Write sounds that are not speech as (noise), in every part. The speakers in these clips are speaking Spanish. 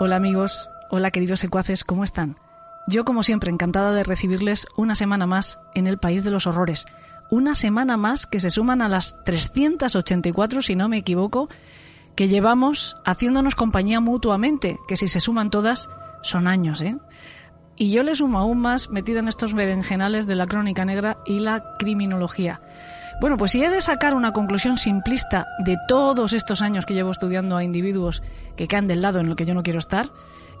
Hola amigos, hola queridos secuaces, ¿cómo están? Yo como siempre encantada de recibirles una semana más en el País de los Horrores. Una semana más que se suman a las 384, si no me equivoco, que llevamos haciéndonos compañía mutuamente, que si se suman todas son años, ¿eh? Y yo le sumo aún más metida en estos berenjenales de la crónica negra y la criminología. Bueno, pues si he de sacar una conclusión simplista de todos estos años que llevo estudiando a individuos que caen del lado en el que yo no quiero estar,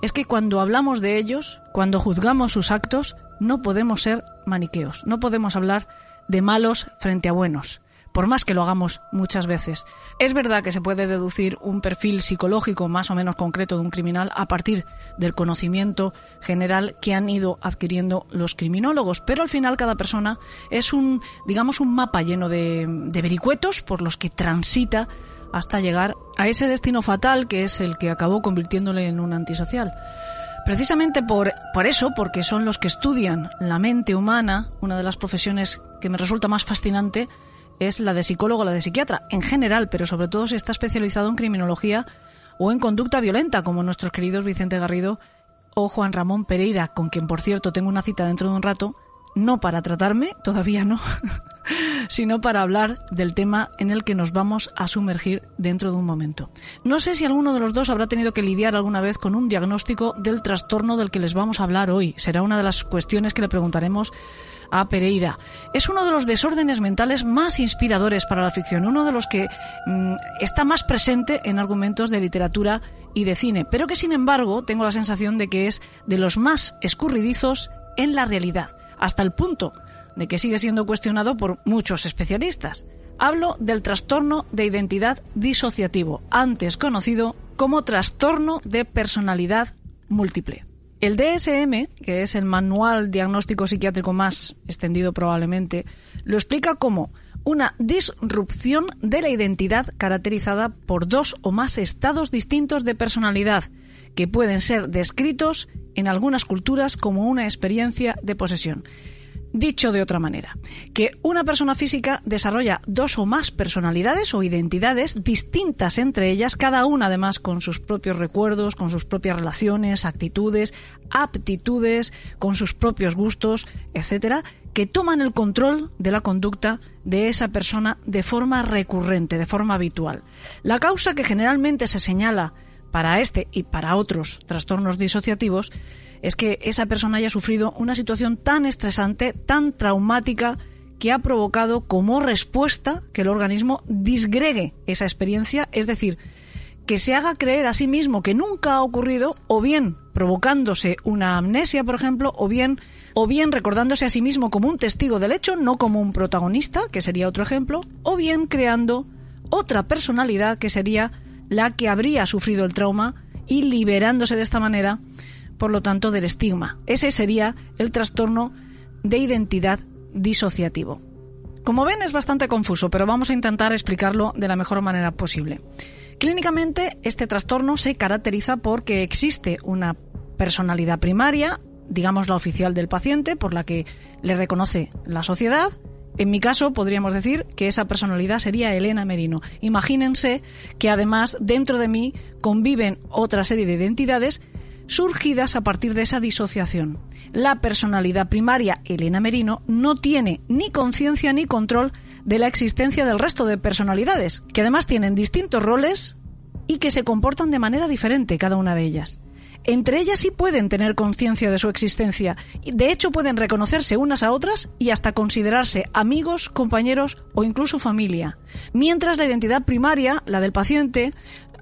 es que cuando hablamos de ellos, cuando juzgamos sus actos, no podemos ser maniqueos, no podemos hablar de malos frente a buenos por más que lo hagamos muchas veces. Es verdad que se puede deducir un perfil psicológico más o menos concreto de un criminal a partir del conocimiento general que han ido adquiriendo los criminólogos, pero al final cada persona es un, digamos, un mapa lleno de, vericuetos por los que transita hasta llegar a ese destino fatal que es el que acabó convirtiéndole en un antisocial. Precisamente por, por, eso, porque son los que estudian la mente humana, una de las profesiones que me resulta más fascinante, es la de psicólogo, la de psiquiatra, en general, pero sobre todo si está especializado en criminología o en conducta violenta, como nuestros queridos Vicente Garrido o Juan Ramón Pereira, con quien, por cierto, tengo una cita dentro de un rato, no para tratarme, todavía no, (laughs) sino para hablar del tema en el que nos vamos a sumergir dentro de un momento. No sé si alguno de los dos habrá tenido que lidiar alguna vez con un diagnóstico del trastorno del que les vamos a hablar hoy. Será una de las cuestiones que le preguntaremos a Pereira. Es uno de los desórdenes mentales más inspiradores para la ficción, uno de los que mm, está más presente en argumentos de literatura y de cine, pero que sin embargo tengo la sensación de que es de los más escurridizos en la realidad, hasta el punto de que sigue siendo cuestionado por muchos especialistas. Hablo del trastorno de identidad disociativo, antes conocido como trastorno de personalidad múltiple. El DSM, que es el manual diagnóstico psiquiátrico más extendido probablemente, lo explica como una disrupción de la identidad caracterizada por dos o más estados distintos de personalidad, que pueden ser descritos en algunas culturas como una experiencia de posesión. Dicho de otra manera, que una persona física desarrolla dos o más personalidades o identidades distintas entre ellas, cada una además con sus propios recuerdos, con sus propias relaciones, actitudes, aptitudes, con sus propios gustos, etcétera, que toman el control de la conducta de esa persona de forma recurrente, de forma habitual. La causa que generalmente se señala para este y para otros trastornos disociativos es que esa persona haya sufrido una situación tan estresante, tan traumática, que ha provocado como respuesta que el organismo disgregue esa experiencia, es decir, que se haga creer a sí mismo que nunca ha ocurrido, o bien provocándose una amnesia, por ejemplo, o bien, o bien recordándose a sí mismo como un testigo del hecho, no como un protagonista, que sería otro ejemplo, o bien creando otra personalidad que sería la que habría sufrido el trauma y liberándose de esta manera por lo tanto, del estigma. Ese sería el trastorno de identidad disociativo. Como ven, es bastante confuso, pero vamos a intentar explicarlo de la mejor manera posible. Clínicamente, este trastorno se caracteriza porque existe una personalidad primaria, digamos la oficial del paciente, por la que le reconoce la sociedad. En mi caso, podríamos decir que esa personalidad sería Elena Merino. Imagínense que además dentro de mí conviven otra serie de identidades surgidas a partir de esa disociación. La personalidad primaria, Elena Merino, no tiene ni conciencia ni control de la existencia del resto de personalidades, que además tienen distintos roles y que se comportan de manera diferente cada una de ellas. Entre ellas sí pueden tener conciencia de su existencia, de hecho pueden reconocerse unas a otras y hasta considerarse amigos, compañeros o incluso familia. Mientras la identidad primaria, la del paciente,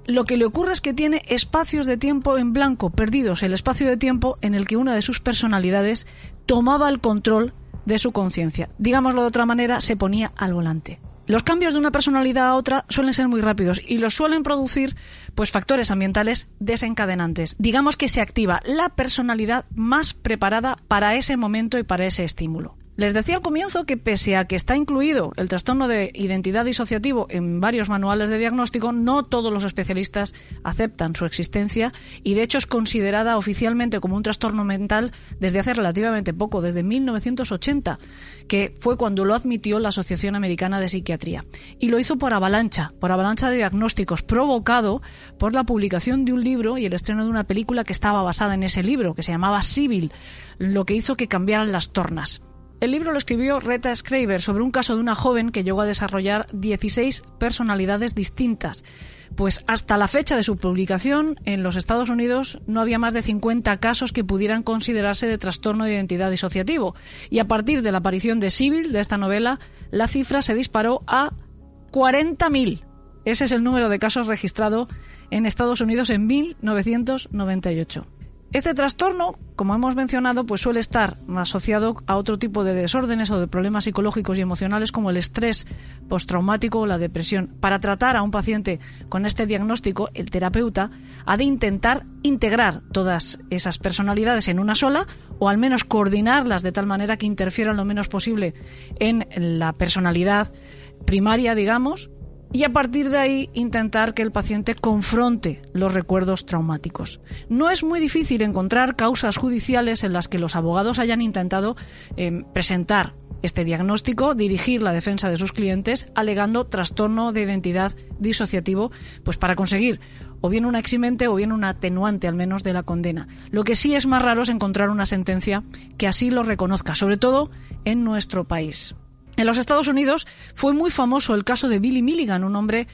lo que le ocurre es que tiene espacios de tiempo en blanco, perdidos, el espacio de tiempo en el que una de sus personalidades tomaba el control de su conciencia. Digámoslo de otra manera, se ponía al volante. Los cambios de una personalidad a otra suelen ser muy rápidos y los suelen producir pues factores ambientales desencadenantes. Digamos que se activa la personalidad más preparada para ese momento y para ese estímulo. Les decía al comienzo que pese a que está incluido el trastorno de identidad disociativo en varios manuales de diagnóstico, no todos los especialistas aceptan su existencia y de hecho es considerada oficialmente como un trastorno mental desde hace relativamente poco, desde 1980, que fue cuando lo admitió la Asociación Americana de Psiquiatría. Y lo hizo por avalancha, por avalancha de diagnósticos, provocado por la publicación de un libro y el estreno de una película que estaba basada en ese libro, que se llamaba Civil, lo que hizo que cambiaran las tornas. El libro lo escribió Reta Schreiber sobre un caso de una joven que llegó a desarrollar 16 personalidades distintas. Pues hasta la fecha de su publicación, en los Estados Unidos no había más de 50 casos que pudieran considerarse de trastorno de identidad disociativo. Y a partir de la aparición de Civil, de esta novela, la cifra se disparó a 40.000. Ese es el número de casos registrado en Estados Unidos en 1998. Este trastorno, como hemos mencionado, pues suele estar asociado a otro tipo de desórdenes o de problemas psicológicos y emocionales como el estrés postraumático o la depresión. Para tratar a un paciente con este diagnóstico, el terapeuta ha de intentar integrar todas esas personalidades en una sola o al menos coordinarlas de tal manera que interfieran lo menos posible en la personalidad primaria, digamos, y a partir de ahí intentar que el paciente confronte los recuerdos traumáticos. No es muy difícil encontrar causas judiciales en las que los abogados hayan intentado eh, presentar este diagnóstico, dirigir la defensa de sus clientes alegando trastorno de identidad disociativo, pues para conseguir o bien una eximente o bien un atenuante al menos de la condena. Lo que sí es más raro es encontrar una sentencia que así lo reconozca, sobre todo en nuestro país. En los Estados Unidos fue muy famoso el caso de Billy Milligan, un hombre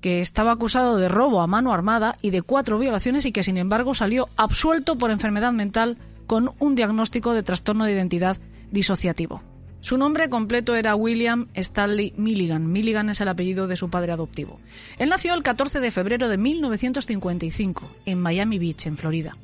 que estaba acusado de robo a mano armada y de cuatro violaciones y que sin embargo salió absuelto por enfermedad mental con un diagnóstico de trastorno de identidad disociativo. Su nombre completo era William Stanley Milligan. Milligan es el apellido de su padre adoptivo. Él nació el 14 de febrero de 1955 en Miami Beach, en Florida.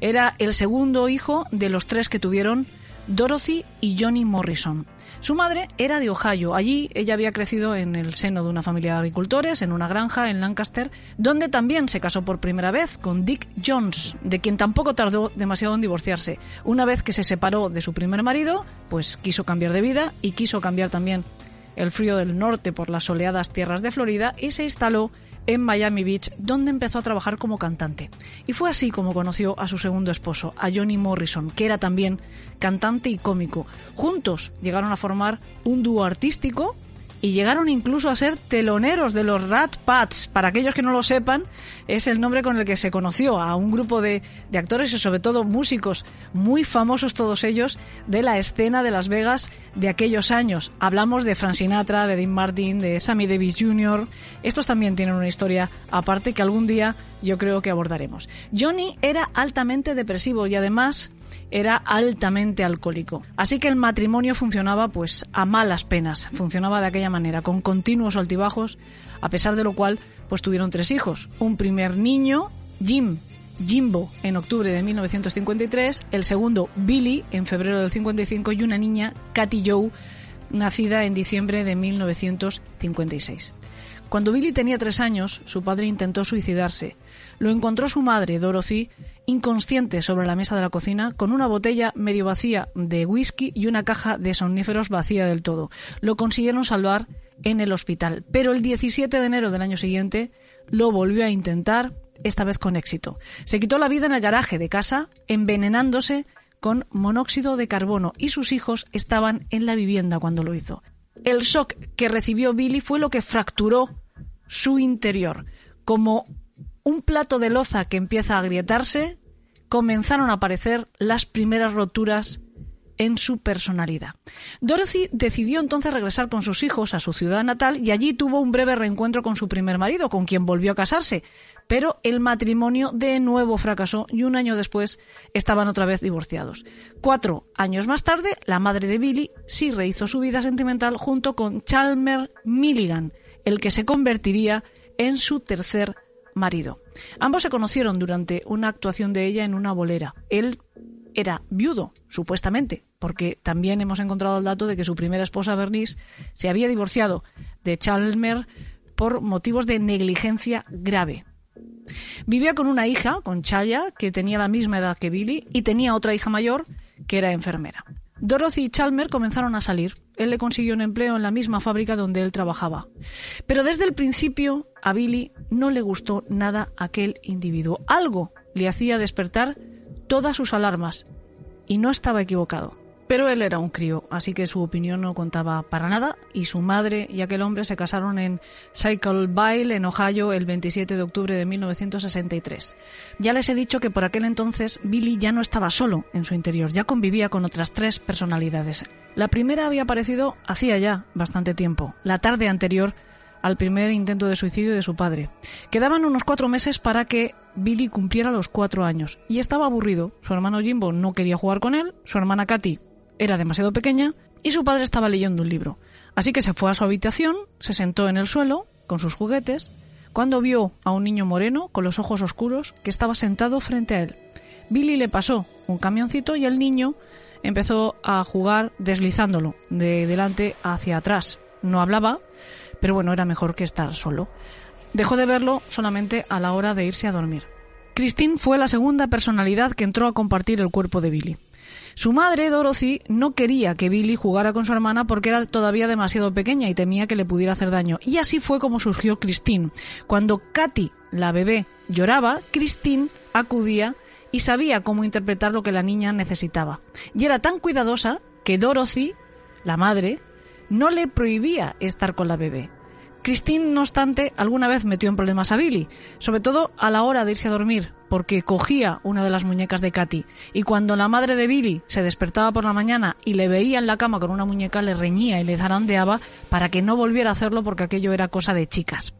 Era el segundo hijo de los tres que tuvieron Dorothy y Johnny Morrison. Su madre era de Ohio. Allí ella había crecido en el seno de una familia de agricultores, en una granja en Lancaster, donde también se casó por primera vez con Dick Jones, de quien tampoco tardó demasiado en divorciarse. Una vez que se separó de su primer marido, pues quiso cambiar de vida y quiso cambiar también el frío del norte por las soleadas tierras de Florida y se instaló en Miami Beach, donde empezó a trabajar como cantante. Y fue así como conoció a su segundo esposo, a Johnny Morrison, que era también cantante y cómico. Juntos llegaron a formar un dúo artístico y llegaron incluso a ser teloneros de los Rat Pats. Para aquellos que no lo sepan, es el nombre con el que se conoció a un grupo de, de, actores y sobre todo músicos muy famosos todos ellos de la escena de Las Vegas de aquellos años. Hablamos de Frank Sinatra, de Dean Martin, de Sammy Davis Jr. Estos también tienen una historia aparte que algún día yo creo que abordaremos. Johnny era altamente depresivo y además era altamente alcohólico. Así que el matrimonio funcionaba pues a malas penas, funcionaba de aquella manera, con continuos altibajos, a pesar de lo cual pues tuvieron tres hijos, un primer niño, Jim, Jimbo en octubre de 1953, el segundo Billy en febrero del 55 y una niña, Katy Joe, nacida en diciembre de 1956. Cuando Billy tenía tres años, su padre intentó suicidarse. Lo encontró su madre, Dorothy, inconsciente sobre la mesa de la cocina, con una botella medio vacía de whisky y una caja de somníferos vacía del todo. Lo consiguieron salvar en el hospital, pero el 17 de enero del año siguiente lo volvió a intentar, esta vez con éxito. Se quitó la vida en el garaje de casa, envenenándose con monóxido de carbono y sus hijos estaban en la vivienda cuando lo hizo. El shock que recibió Billy fue lo que fracturó su interior. Como un plato de loza que empieza a agrietarse, comenzaron a aparecer las primeras roturas en su personalidad. Dorothy decidió entonces regresar con sus hijos a su ciudad natal y allí tuvo un breve reencuentro con su primer marido, con quien volvió a casarse. Pero el matrimonio de nuevo fracasó y un año después estaban otra vez divorciados. Cuatro años más tarde, la madre de Billy sí rehizo su vida sentimental junto con Chalmer Milligan, el que se convertiría en su tercer marido. Ambos se conocieron durante una actuación de ella en una bolera. Él era viudo, supuestamente, porque también hemos encontrado el dato de que su primera esposa, Bernice, se había divorciado de Chalmer por motivos de negligencia grave. Vivía con una hija, con Chaya, que tenía la misma edad que Billy, y tenía otra hija mayor, que era enfermera. Dorothy y Chalmer comenzaron a salir. Él le consiguió un empleo en la misma fábrica donde él trabajaba. Pero desde el principio a Billy no le gustó nada aquel individuo. Algo le hacía despertar todas sus alarmas. Y no estaba equivocado. Pero él era un crío, así que su opinión no contaba para nada y su madre y aquel hombre se casaron en Cycleville, en Ohio, el 27 de octubre de 1963. Ya les he dicho que por aquel entonces Billy ya no estaba solo en su interior, ya convivía con otras tres personalidades. La primera había aparecido hacía ya bastante tiempo, la tarde anterior al primer intento de suicidio de su padre. Quedaban unos cuatro meses para que Billy cumpliera los cuatro años y estaba aburrido. Su hermano Jimbo no quería jugar con él, su hermana Katy era demasiado pequeña y su padre estaba leyendo un libro. Así que se fue a su habitación, se sentó en el suelo con sus juguetes, cuando vio a un niño moreno con los ojos oscuros que estaba sentado frente a él. Billy le pasó un camioncito y el niño empezó a jugar deslizándolo de delante hacia atrás. No hablaba, pero bueno, era mejor que estar solo. Dejó de verlo solamente a la hora de irse a dormir. Christine fue la segunda personalidad que entró a compartir el cuerpo de Billy. Su madre, Dorothy, no quería que Billy jugara con su hermana porque era todavía demasiado pequeña y temía que le pudiera hacer daño. Y así fue como surgió Christine. Cuando Katy, la bebé, lloraba, Christine acudía y sabía cómo interpretar lo que la niña necesitaba. Y era tan cuidadosa que Dorothy, la madre, no le prohibía estar con la bebé. Christine, no obstante, alguna vez metió en problemas a Billy, sobre todo a la hora de irse a dormir, porque cogía una de las muñecas de Katy y cuando la madre de Billy se despertaba por la mañana y le veía en la cama con una muñeca, le reñía y le zarandeaba para que no volviera a hacerlo porque aquello era cosa de chicas.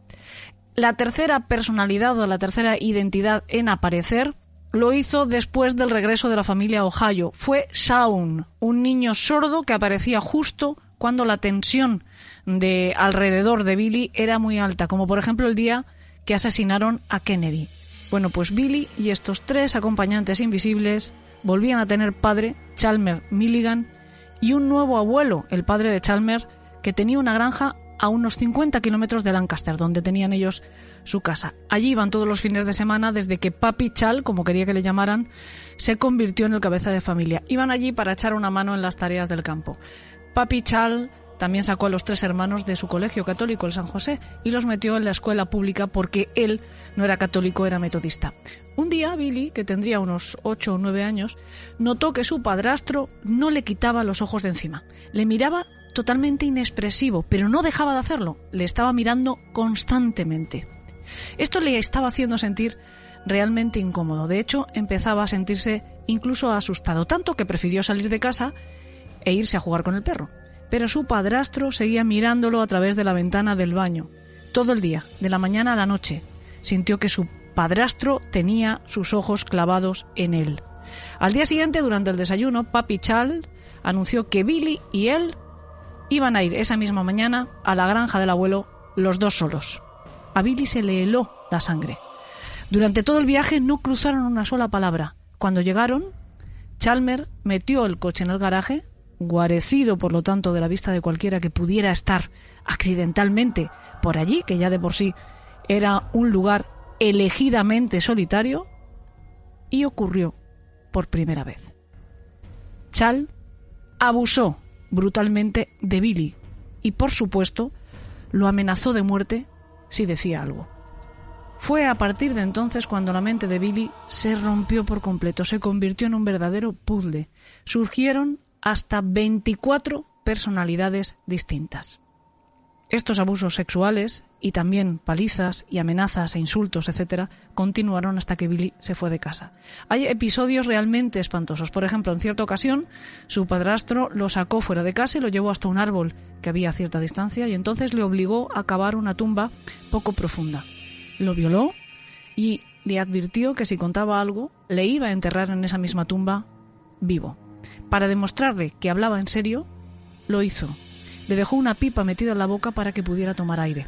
La tercera personalidad o la tercera identidad en aparecer lo hizo después del regreso de la familia Ohio. Fue Shaun, un niño sordo que aparecía justo cuando la tensión de alrededor de Billy era muy alta, como por ejemplo el día que asesinaron a Kennedy. Bueno, pues Billy y estos tres acompañantes invisibles volvían a tener padre, Chalmer Milligan, y un nuevo abuelo, el padre de Chalmer, que tenía una granja a unos 50 kilómetros de Lancaster, donde tenían ellos su casa. Allí iban todos los fines de semana desde que Papi Chal, como quería que le llamaran, se convirtió en el cabeza de familia. Iban allí para echar una mano en las tareas del campo. Papi Chal también sacó a los tres hermanos de su colegio católico, el San José, y los metió en la escuela pública porque él no era católico, era metodista. Un día Billy, que tendría unos ocho o nueve años, notó que su padrastro no le quitaba los ojos de encima. Le miraba totalmente inexpresivo, pero no dejaba de hacerlo. Le estaba mirando constantemente. Esto le estaba haciendo sentir realmente incómodo. De hecho, empezaba a sentirse incluso asustado, tanto que prefirió salir de casa e irse a jugar con el perro pero su padrastro seguía mirándolo a través de la ventana del baño. Todo el día, de la mañana a la noche, sintió que su padrastro tenía sus ojos clavados en él. Al día siguiente, durante el desayuno, Papi Chal anunció que Billy y él iban a ir esa misma mañana a la granja del abuelo los dos solos. A Billy se le heló la sangre. Durante todo el viaje no cruzaron una sola palabra. Cuando llegaron, Chalmer metió el coche en el garaje, guarecido por lo tanto de la vista de cualquiera que pudiera estar accidentalmente por allí, que ya de por sí era un lugar elegidamente solitario, y ocurrió por primera vez. Chal abusó brutalmente de Billy y, por supuesto, lo amenazó de muerte si decía algo. Fue a partir de entonces cuando la mente de Billy se rompió por completo, se convirtió en un verdadero puzzle. Surgieron hasta 24 personalidades distintas. Estos abusos sexuales y también palizas y amenazas e insultos, etcétera, continuaron hasta que Billy se fue de casa. Hay episodios realmente espantosos. Por ejemplo, en cierta ocasión, su padrastro lo sacó fuera de casa y lo llevó hasta un árbol que había a cierta distancia y entonces le obligó a cavar una tumba poco profunda. Lo violó y le advirtió que si contaba algo, le iba a enterrar en esa misma tumba vivo. Para demostrarle que hablaba en serio, lo hizo. Le dejó una pipa metida en la boca para que pudiera tomar aire.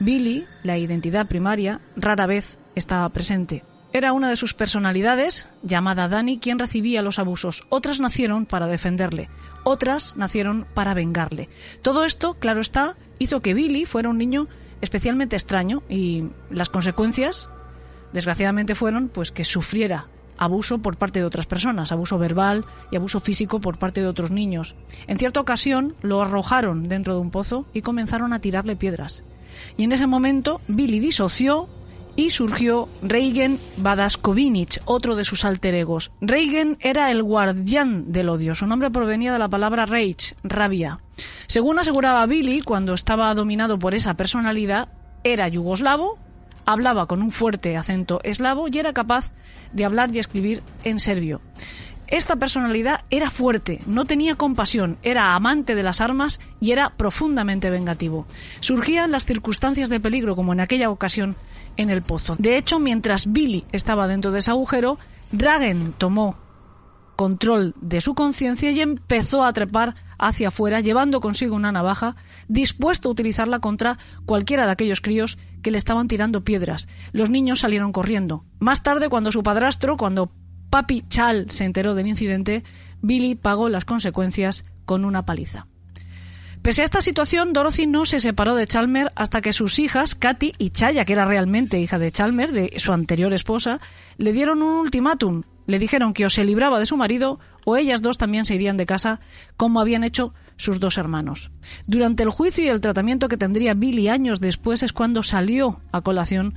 Billy, la identidad primaria, rara vez estaba presente. Era una de sus personalidades, llamada Dani, quien recibía los abusos. Otras nacieron para defenderle, otras nacieron para vengarle. Todo esto, claro está, hizo que Billy fuera un niño especialmente extraño y las consecuencias, desgraciadamente, fueron pues que sufriera abuso por parte de otras personas, abuso verbal y abuso físico por parte de otros niños. En cierta ocasión lo arrojaron dentro de un pozo y comenzaron a tirarle piedras. Y en ese momento Billy disoció y surgió Reigen Badaskovinich, otro de sus alter egos. Reigen era el guardián del odio. Su nombre provenía de la palabra rage, rabia. Según aseguraba Billy, cuando estaba dominado por esa personalidad, era yugoslavo, hablaba con un fuerte acento eslavo y era capaz de hablar y escribir en serbio. Esta personalidad era fuerte, no tenía compasión, era amante de las armas y era profundamente vengativo. Surgían las circunstancias de peligro, como en aquella ocasión en el pozo. De hecho, mientras Billy estaba dentro de ese agujero, Dragen tomó control de su conciencia y empezó a trepar hacia afuera, llevando consigo una navaja, dispuesto a utilizarla contra cualquiera de aquellos críos que le estaban tirando piedras. Los niños salieron corriendo. Más tarde, cuando su padrastro, cuando Papi Chal se enteró del incidente, Billy pagó las consecuencias con una paliza. Pese a esta situación, Dorothy no se separó de Chalmer hasta que sus hijas, Katy y Chaya, que era realmente hija de Chalmer, de su anterior esposa, le dieron un ultimátum. Le dijeron que o se libraba de su marido o ellas dos también se irían de casa, como habían hecho sus dos hermanos. Durante el juicio y el tratamiento que tendría Billy años después es cuando salió a colación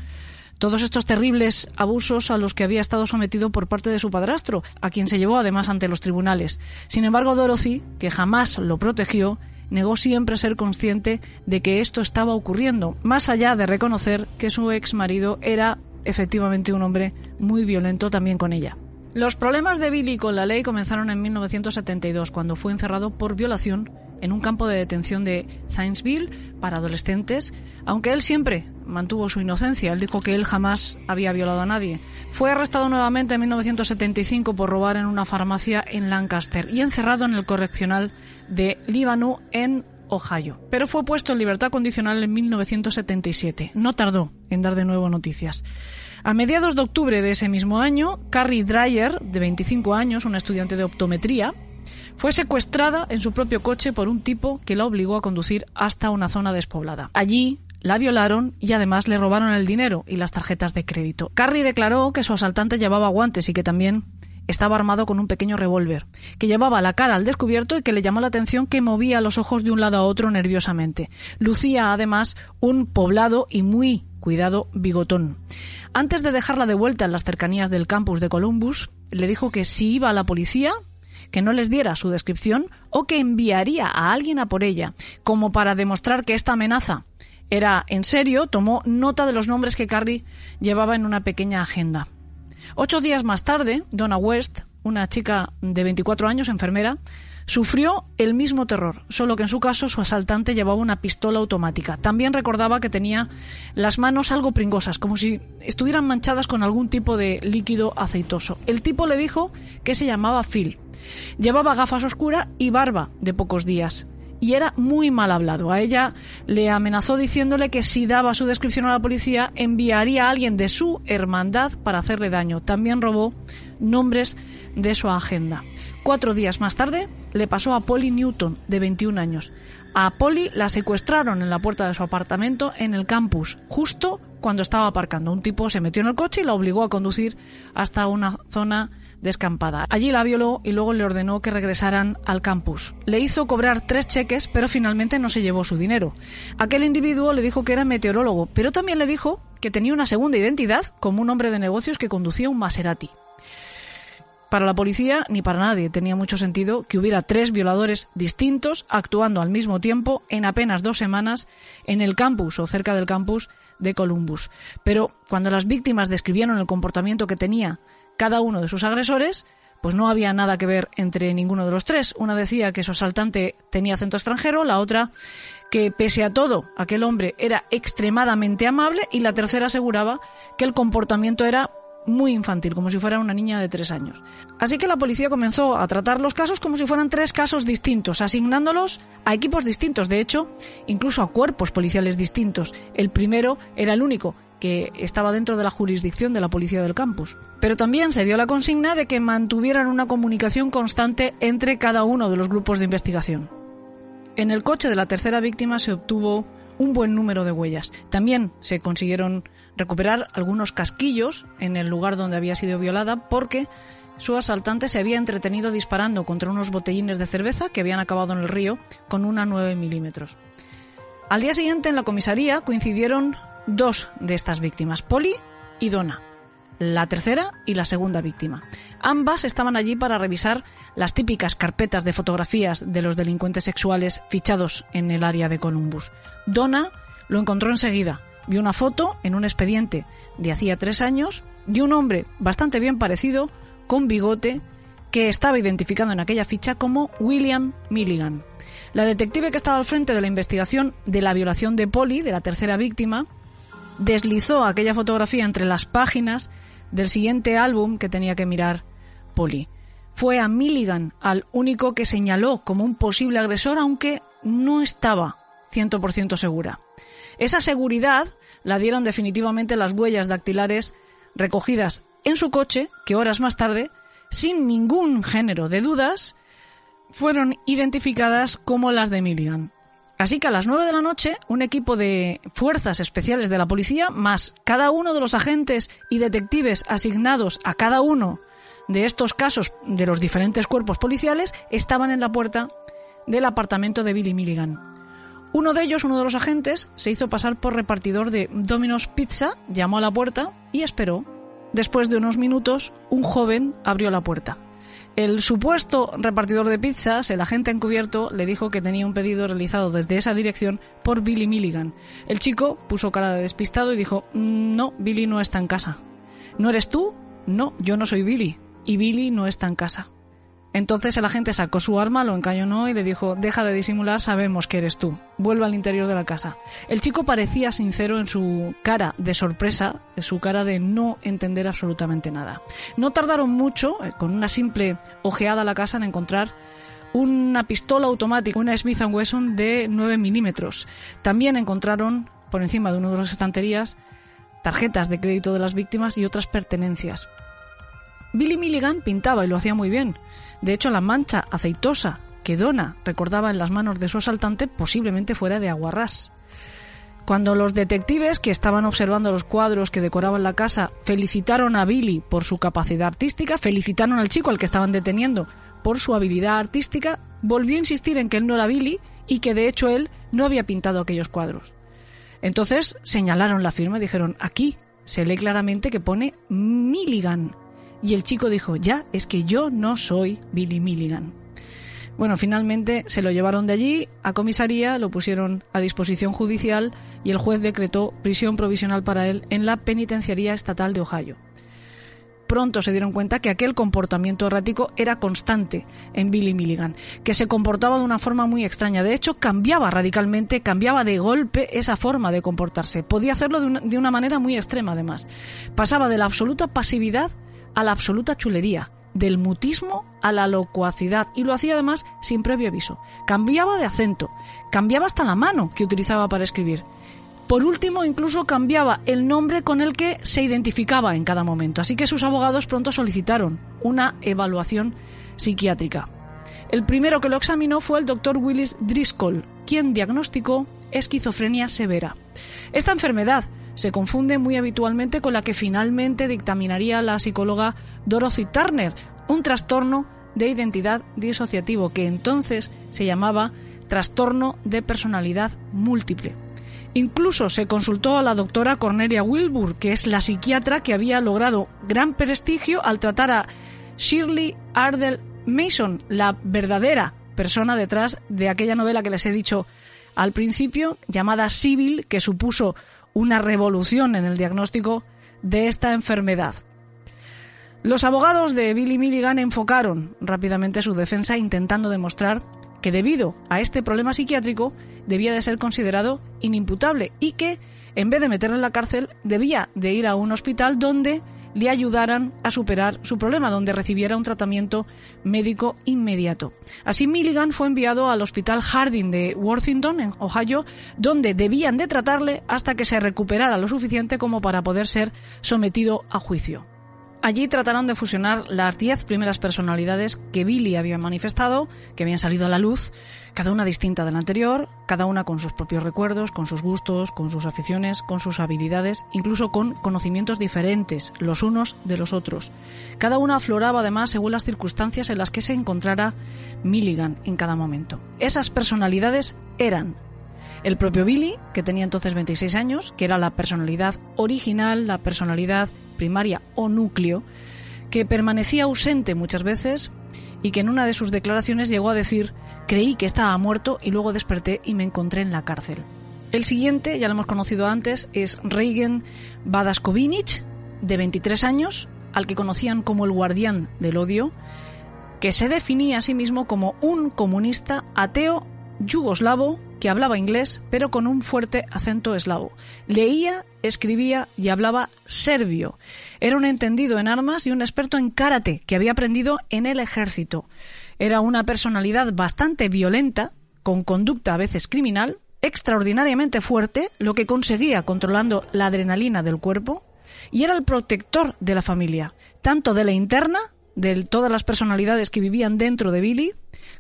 todos estos terribles abusos a los que había estado sometido por parte de su padrastro, a quien se llevó además ante los tribunales. Sin embargo, Dorothy, que jamás lo protegió, negó siempre ser consciente de que esto estaba ocurriendo, más allá de reconocer que su ex marido era efectivamente un hombre muy violento también con ella. Los problemas de Billy con la ley comenzaron en 1972, cuando fue encerrado por violación en un campo de detención de Thiensville para adolescentes, aunque él siempre mantuvo su inocencia. Él dijo que él jamás había violado a nadie. Fue arrestado nuevamente en 1975 por robar en una farmacia en Lancaster y encerrado en el correccional de Líbano en Ohio. Pero fue puesto en libertad condicional en 1977. No tardó en dar de nuevo noticias. A mediados de octubre de ese mismo año, Carrie Dreyer, de 25 años, una estudiante de optometría, fue secuestrada en su propio coche por un tipo que la obligó a conducir hasta una zona despoblada. Allí la violaron y además le robaron el dinero y las tarjetas de crédito. Carrie declaró que su asaltante llevaba guantes y que también estaba armado con un pequeño revólver, que llevaba la cara al descubierto y que le llamó la atención que movía los ojos de un lado a otro nerviosamente. Lucía además un poblado y muy cuidado bigotón. Antes de dejarla de vuelta en las cercanías del campus de Columbus, le dijo que si iba a la policía, que no les diera su descripción o que enviaría a alguien a por ella, como para demostrar que esta amenaza era en serio, tomó nota de los nombres que Carrie llevaba en una pequeña agenda. Ocho días más tarde, Donna West, una chica de 24 años, enfermera, sufrió el mismo terror, solo que en su caso su asaltante llevaba una pistola automática. También recordaba que tenía las manos algo pringosas, como si estuvieran manchadas con algún tipo de líquido aceitoso. El tipo le dijo que se llamaba Phil Llevaba gafas oscuras y barba de pocos días. Y era muy mal hablado. A ella le amenazó diciéndole que si daba su descripción a la policía enviaría a alguien de su hermandad para hacerle daño. También robó nombres de su agenda. Cuatro días más tarde le pasó a Polly Newton, de 21 años. A Polly la secuestraron en la puerta de su apartamento en el campus, justo cuando estaba aparcando. Un tipo se metió en el coche y la obligó a conducir hasta una zona descampada. Allí la violó y luego le ordenó que regresaran al campus. Le hizo cobrar tres cheques, pero finalmente no se llevó su dinero. Aquel individuo le dijo que era meteorólogo, pero también le dijo que tenía una segunda identidad como un hombre de negocios que conducía un Maserati. Para la policía ni para nadie tenía mucho sentido que hubiera tres violadores distintos actuando al mismo tiempo en apenas dos semanas en el campus o cerca del campus de Columbus. Pero cuando las víctimas describieron el comportamiento que tenía cada uno de sus agresores, pues no había nada que ver entre ninguno de los tres. Una decía que su asaltante tenía acento extranjero, la otra que pese a todo aquel hombre era extremadamente amable y la tercera aseguraba que el comportamiento era muy infantil, como si fuera una niña de tres años. Así que la policía comenzó a tratar los casos como si fueran tres casos distintos, asignándolos a equipos distintos, de hecho, incluso a cuerpos policiales distintos. El primero era el único que estaba dentro de la jurisdicción de la policía del campus. Pero también se dio la consigna de que mantuvieran una comunicación constante entre cada uno de los grupos de investigación. En el coche de la tercera víctima se obtuvo un buen número de huellas. También se consiguieron recuperar algunos casquillos en el lugar donde había sido violada porque su asaltante se había entretenido disparando contra unos botellines de cerveza que habían acabado en el río con una 9 milímetros. Al día siguiente en la comisaría coincidieron dos de estas víctimas, Polly y Donna, la tercera y la segunda víctima. Ambas estaban allí para revisar las típicas carpetas de fotografías de los delincuentes sexuales fichados en el área de Columbus. Donna lo encontró enseguida. Vio una foto en un expediente de hacía tres años de un hombre bastante bien parecido, con bigote, que estaba identificado en aquella ficha como William Milligan. La detective que estaba al frente de la investigación de la violación de Polly, de la tercera víctima, deslizó aquella fotografía entre las páginas del siguiente álbum que tenía que mirar Polly. Fue a Milligan al único que señaló como un posible agresor, aunque no estaba 100% segura. Esa seguridad la dieron definitivamente las huellas dactilares recogidas en su coche, que horas más tarde, sin ningún género de dudas, fueron identificadas como las de Milligan. Así que a las nueve de la noche, un equipo de fuerzas especiales de la policía, más cada uno de los agentes y detectives asignados a cada uno de estos casos de los diferentes cuerpos policiales, estaban en la puerta del apartamento de Billy Milligan. Uno de ellos, uno de los agentes, se hizo pasar por repartidor de Domino's Pizza, llamó a la puerta y esperó. Después de unos minutos, un joven abrió la puerta. El supuesto repartidor de pizzas, el agente encubierto, le dijo que tenía un pedido realizado desde esa dirección por Billy Milligan. El chico puso cara de despistado y dijo, mm, no, Billy no está en casa. ¿No eres tú? No, yo no soy Billy. Y Billy no está en casa. Entonces el agente sacó su arma, lo encañonó y le dijo, deja de disimular, sabemos que eres tú. Vuelve al interior de la casa. El chico parecía sincero en su cara de sorpresa, en su cara de no entender absolutamente nada. No tardaron mucho, eh, con una simple ojeada a la casa, en encontrar una pistola automática, una Smith Wesson de 9 milímetros. También encontraron, por encima de una de las estanterías, tarjetas de crédito de las víctimas y otras pertenencias. Billy Milligan pintaba y lo hacía muy bien. De hecho, la mancha aceitosa que Donna recordaba en las manos de su asaltante posiblemente fuera de aguarrás. Cuando los detectives que estaban observando los cuadros que decoraban la casa felicitaron a Billy por su capacidad artística, felicitaron al chico al que estaban deteniendo por su habilidad artística, volvió a insistir en que él no era Billy y que de hecho él no había pintado aquellos cuadros. Entonces señalaron la firma y dijeron, aquí se lee claramente que pone Milligan, y el chico dijo, ya, es que yo no soy Billy Milligan. Bueno, finalmente se lo llevaron de allí a comisaría, lo pusieron a disposición judicial y el juez decretó prisión provisional para él en la penitenciaría estatal de Ohio. Pronto se dieron cuenta que aquel comportamiento errático era constante en Billy Milligan, que se comportaba de una forma muy extraña. De hecho, cambiaba radicalmente, cambiaba de golpe esa forma de comportarse. Podía hacerlo de una, de una manera muy extrema, además. Pasaba de la absoluta pasividad a la absoluta chulería, del mutismo a la locuacidad y lo hacía además sin previo aviso. Cambiaba de acento, cambiaba hasta la mano que utilizaba para escribir. Por último, incluso cambiaba el nombre con el que se identificaba en cada momento, así que sus abogados pronto solicitaron una evaluación psiquiátrica. El primero que lo examinó fue el doctor Willis Driscoll, quien diagnosticó esquizofrenia severa. Esta enfermedad se confunde muy habitualmente con la que finalmente dictaminaría la psicóloga Dorothy Turner, un trastorno de identidad disociativo que entonces se llamaba trastorno de personalidad múltiple. Incluso se consultó a la doctora Cornelia Wilbur, que es la psiquiatra que había logrado gran prestigio al tratar a Shirley Ardell Mason, la verdadera persona detrás de aquella novela que les he dicho al principio, llamada Civil, que supuso una revolución en el diagnóstico de esta enfermedad. Los abogados de Billy Milligan enfocaron rápidamente su defensa intentando demostrar que debido a este problema psiquiátrico debía de ser considerado inimputable y que en vez de meterle en la cárcel debía de ir a un hospital donde le ayudaran a superar su problema, donde recibiera un tratamiento médico inmediato. Así, Milligan fue enviado al Hospital Harding de Worthington, en Ohio, donde debían de tratarle hasta que se recuperara lo suficiente como para poder ser sometido a juicio. Allí trataron de fusionar las diez primeras personalidades que Billy había manifestado, que habían salido a la luz, cada una distinta de la anterior, cada una con sus propios recuerdos, con sus gustos, con sus aficiones, con sus habilidades, incluso con conocimientos diferentes los unos de los otros. Cada una afloraba además según las circunstancias en las que se encontrara Milligan en cada momento. Esas personalidades eran el propio Billy, que tenía entonces 26 años, que era la personalidad original, la personalidad primaria o núcleo, que permanecía ausente muchas veces y que en una de sus declaraciones llegó a decir creí que estaba muerto y luego desperté y me encontré en la cárcel. El siguiente, ya lo hemos conocido antes, es Reigen Badaskovinich, de 23 años, al que conocían como el guardián del odio, que se definía a sí mismo como un comunista ateo yugoslavo que hablaba inglés, pero con un fuerte acento eslavo. Leía, escribía y hablaba serbio. Era un entendido en armas y un experto en karate que había aprendido en el ejército. Era una personalidad bastante violenta, con conducta a veces criminal, extraordinariamente fuerte, lo que conseguía controlando la adrenalina del cuerpo, y era el protector de la familia, tanto de la interna de todas las personalidades que vivían dentro de Billy,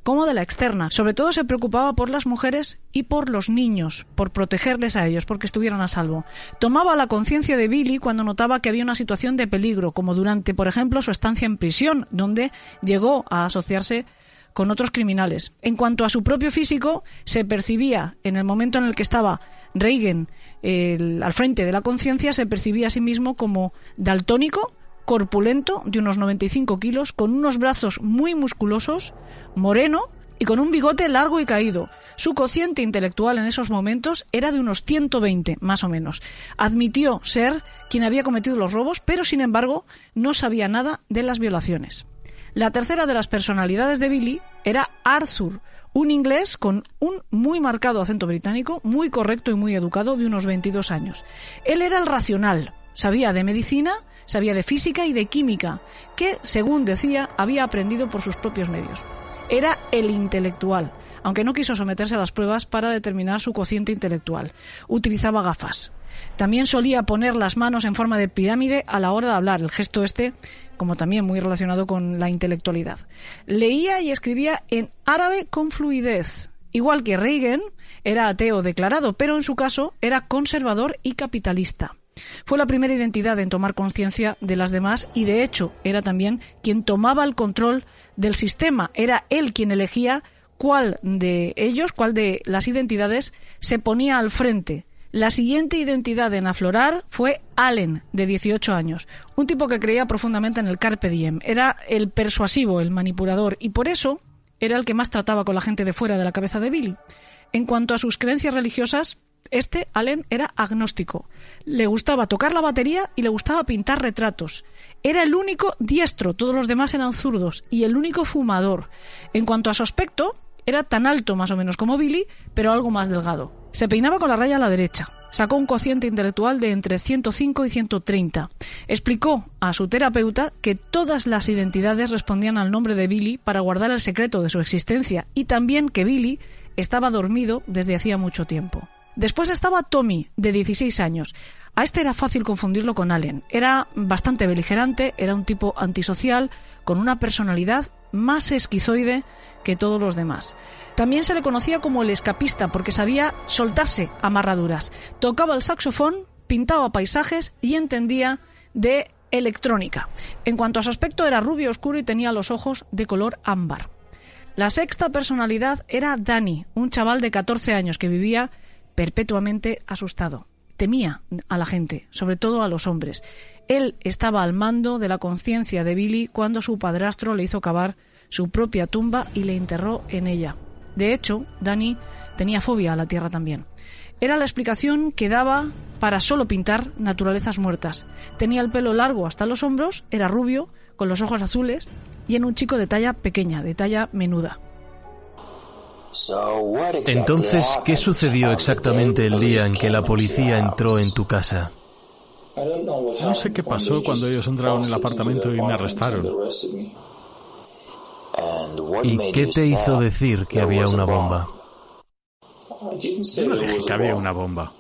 como de la externa. Sobre todo se preocupaba por las mujeres y por los niños, por protegerles a ellos, porque estuvieran a salvo. Tomaba la conciencia de Billy cuando notaba que había una situación de peligro, como durante, por ejemplo, su estancia en prisión, donde llegó a asociarse con otros criminales. En cuanto a su propio físico, se percibía en el momento en el que estaba Reagan al frente de la conciencia, se percibía a sí mismo como daltónico, corpulento, de unos 95 kilos, con unos brazos muy musculosos, moreno y con un bigote largo y caído. Su cociente intelectual en esos momentos era de unos 120, más o menos. Admitió ser quien había cometido los robos, pero sin embargo no sabía nada de las violaciones. La tercera de las personalidades de Billy era Arthur, un inglés con un muy marcado acento británico, muy correcto y muy educado, de unos 22 años. Él era el racional, sabía de medicina, sabía de física y de química, que, según decía, había aprendido por sus propios medios. Era el intelectual, aunque no quiso someterse a las pruebas para determinar su cociente intelectual. Utilizaba gafas. También solía poner las manos en forma de pirámide a la hora de hablar, el gesto este como también muy relacionado con la intelectualidad. Leía y escribía en árabe con fluidez. Igual que Reagan, era ateo declarado, pero en su caso era conservador y capitalista. Fue la primera identidad en tomar conciencia de las demás y de hecho era también quien tomaba el control del sistema. Era él quien elegía cuál de ellos, cuál de las identidades se ponía al frente. La siguiente identidad en aflorar fue Allen, de 18 años, un tipo que creía profundamente en el carpe diem. Era el persuasivo, el manipulador, y por eso era el que más trataba con la gente de fuera de la cabeza de Billy. En cuanto a sus creencias religiosas, este, Allen, era agnóstico. Le gustaba tocar la batería y le gustaba pintar retratos. Era el único diestro, todos los demás eran zurdos, y el único fumador. En cuanto a su aspecto, era tan alto más o menos como Billy, pero algo más delgado. Se peinaba con la raya a la derecha. Sacó un cociente intelectual de entre 105 y 130. Explicó a su terapeuta que todas las identidades respondían al nombre de Billy para guardar el secreto de su existencia y también que Billy estaba dormido desde hacía mucho tiempo. Después estaba Tommy, de 16 años. A este era fácil confundirlo con Allen. Era bastante beligerante, era un tipo antisocial, con una personalidad más esquizoide que todos los demás. También se le conocía como el escapista porque sabía soltarse amarraduras. Tocaba el saxofón, pintaba paisajes y entendía de electrónica. En cuanto a su aspecto era rubio oscuro y tenía los ojos de color ámbar. La sexta personalidad era Danny, un chaval de 14 años que vivía perpetuamente asustado. Temía a la gente, sobre todo a los hombres. Él estaba al mando de la conciencia de Billy cuando su padrastro le hizo cavar su propia tumba y le enterró en ella. De hecho, Danny tenía fobia a la tierra también. Era la explicación que daba para solo pintar naturalezas muertas. Tenía el pelo largo hasta los hombros, era rubio, con los ojos azules y en un chico de talla pequeña, de talla menuda. Entonces, ¿qué sucedió exactamente el día en que la policía entró en tu casa? No sé qué pasó cuando ellos entraron en el apartamento y me arrestaron. ¿Y qué te hizo decir que había una bomba? Yo no dije que había una bomba.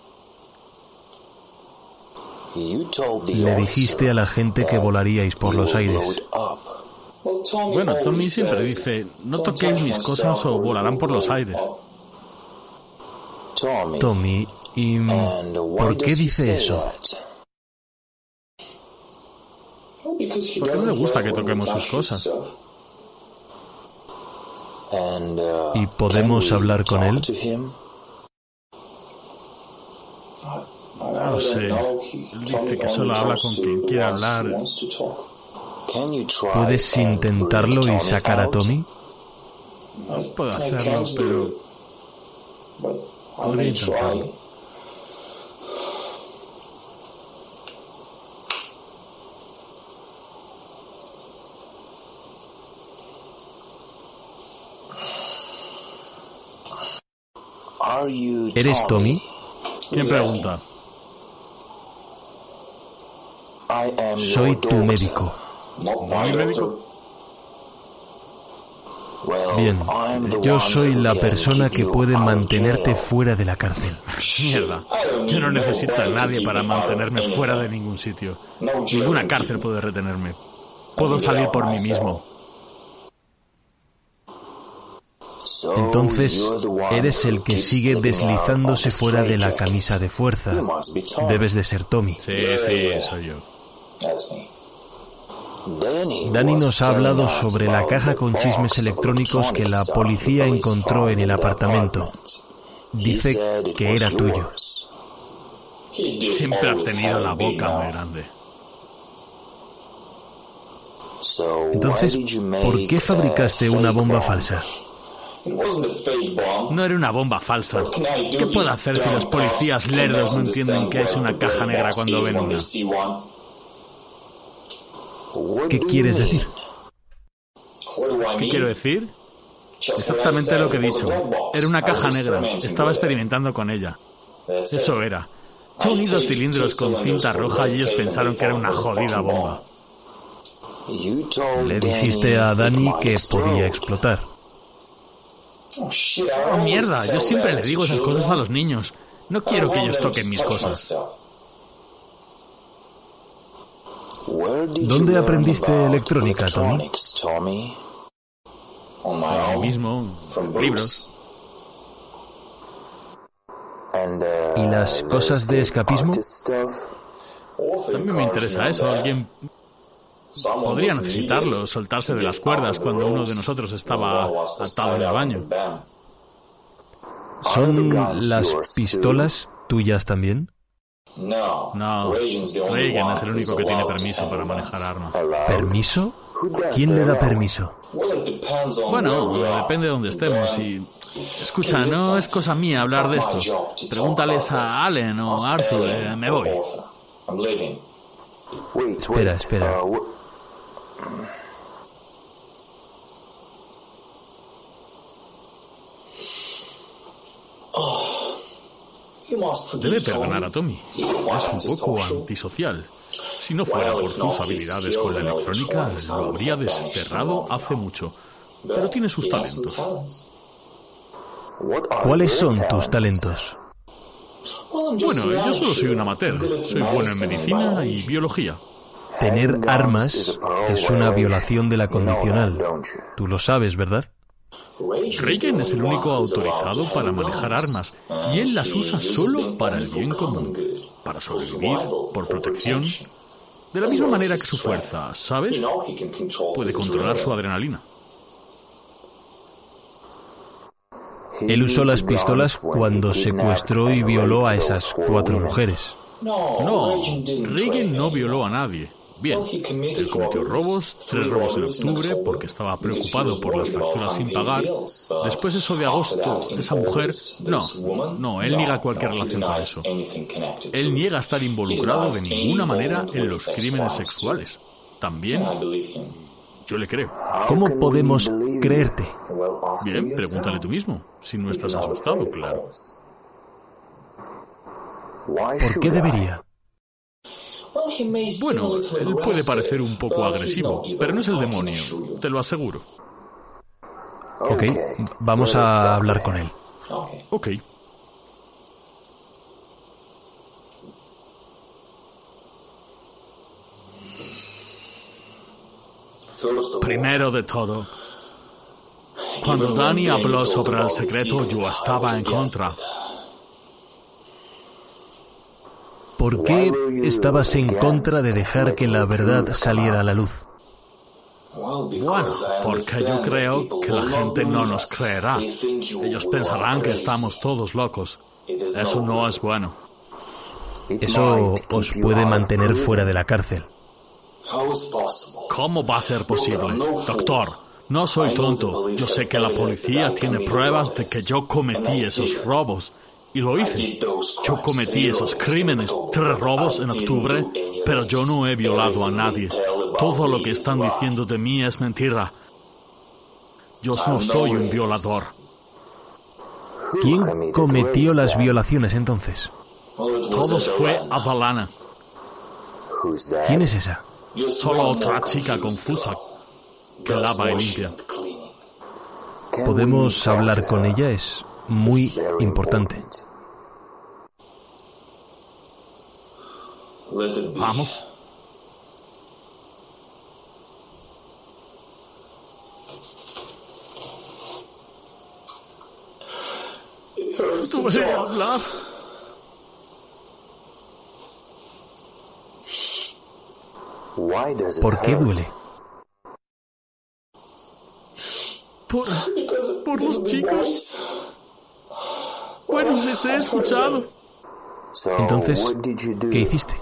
Le dijiste a la gente que volaríais por los aires. Bueno, Tommy siempre dice, no toquéis mis cosas o volarán por los aires. Tommy, ¿y por qué dice eso? Porque no le gusta que toquemos sus cosas. ¿Y podemos hablar con él? No sé. Él dice que solo habla con quien quiere hablar. ¿Puedes intentarlo y sacar a Tommy? Puedo hacerlo, pero... Podría intentarlo. ¿Eres Tommy? ¿Quién pregunta? Soy tu médico. ¿No hay médico? Bien, yo soy la persona que puede mantenerte fuera de la cárcel. (laughs) Mierda. Yo no necesito a nadie para mantenerme fuera de ningún sitio. Ninguna cárcel puede retenerme. Puedo salir por mí mismo. Entonces, eres el que sigue deslizándose fuera de la camisa de fuerza. Debes de ser Tommy. Sí, sí, soy yo. Danny nos ha hablado sobre la caja con chismes electrónicos que la policía encontró en el apartamento. Dice que era tuyo. Siempre ha tenido la boca muy grande. Entonces, ¿por qué fabricaste una bomba falsa? No era una bomba falsa. ¿Qué puedo hacer si los policías lerdos no entienden que es una caja negra cuando ven una? ¿Qué quieres decir? ¿Qué quiero decir? Exactamente lo que he dicho. Era una caja negra. Estaba experimentando con ella. Eso era. Yo uní dos cilindros con cinta roja y ellos pensaron que era una jodida bomba. Le dijiste a Danny que podía explotar. Oh, mierda, yo siempre le digo esas cosas a los niños. No quiero que ellos toquen mis cosas. ¿Dónde aprendiste electrónica, Tommy? Yo mismo, libros. ¿Y las cosas de escapismo? También me interesa eso. Alguien podría necesitarlo, soltarse de las cuerdas cuando uno de nosotros estaba atado en el baño. ¿Son las pistolas tuyas también? No, Reagan es el único que tiene permiso para manejar armas. ¿Permiso? ¿Quién le da permiso? Bueno, depende de dónde estemos y... Escucha, no es cosa mía hablar de esto. Pregúntales a Allen o a Arthur. eh, me voy. Espera, espera. Debe perdonar a Tommy. Es un poco antisocial. Si no fuera por sus habilidades con la electrónica, lo habría desterrado hace mucho. Pero tiene sus talentos. ¿Cuáles son tus talentos? Bueno, yo solo soy un amateur. Soy bueno en medicina y biología. Tener armas es una violación de la condicional. Tú lo sabes, ¿verdad? Reagan es el único autorizado para manejar armas y él las usa solo para el bien común, para sobrevivir, por protección. De la misma manera que su fuerza, ¿sabes? Puede controlar su adrenalina. Él usó las pistolas cuando secuestró y violó a esas cuatro mujeres. No, Reagan no violó a nadie. Bien, él cometió robos, tres robos en octubre porque estaba preocupado por las facturas sin pagar. Después eso de agosto, esa mujer... No, no, él niega cualquier relación con eso. Él niega estar involucrado de ninguna manera en los crímenes sexuales. También yo le creo. ¿Cómo podemos creerte? Bien, pregúntale tú mismo, si no estás asustado, claro. ¿Por qué debería? Bueno, él puede parecer un poco agresivo, pero no es el demonio, te lo aseguro. Ok, vamos a hablar con él. Ok. Primero de todo, cuando Dani habló sobre el secreto, yo estaba en contra. ¿Por qué estabas en contra de dejar que la verdad saliera a la luz? Bueno, porque yo creo que la gente no nos creerá. Ellos pensarán que estamos todos locos. Eso no es bueno. Eso os puede mantener fuera de la cárcel. ¿Cómo va a ser posible? Doctor, no soy tonto. Yo sé que la policía tiene pruebas de que yo cometí esos robos. Y lo hice. Yo cometí esos crímenes, tres robos en octubre, pero yo no he violado a nadie. Todo lo que están diciendo de mí es mentira. Yo no soy un violador. ¿Quién cometió las violaciones entonces? Todos fue Adalana. ¿Quién es esa? Solo otra chica confusa que lava y limpia. ¿Podemos hablar con ella? Es muy importante. Vamos. Tuve hablar. ¿Por qué duele? Por, por los chicos. Bueno, les he escuchado. Entonces, ¿qué hiciste?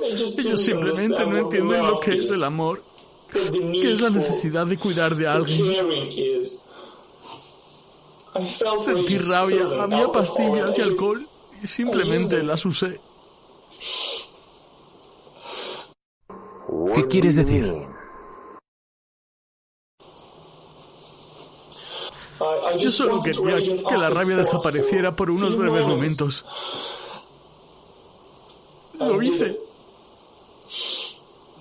Ellos simplemente no entienden lo que es el amor, que es la necesidad de cuidar de alguien. Sentí rabia, había pastillas y alcohol y simplemente las usé. ¿Qué quieres decir? Yo solo quería que la rabia desapareciera por unos breves momentos. Lo hice.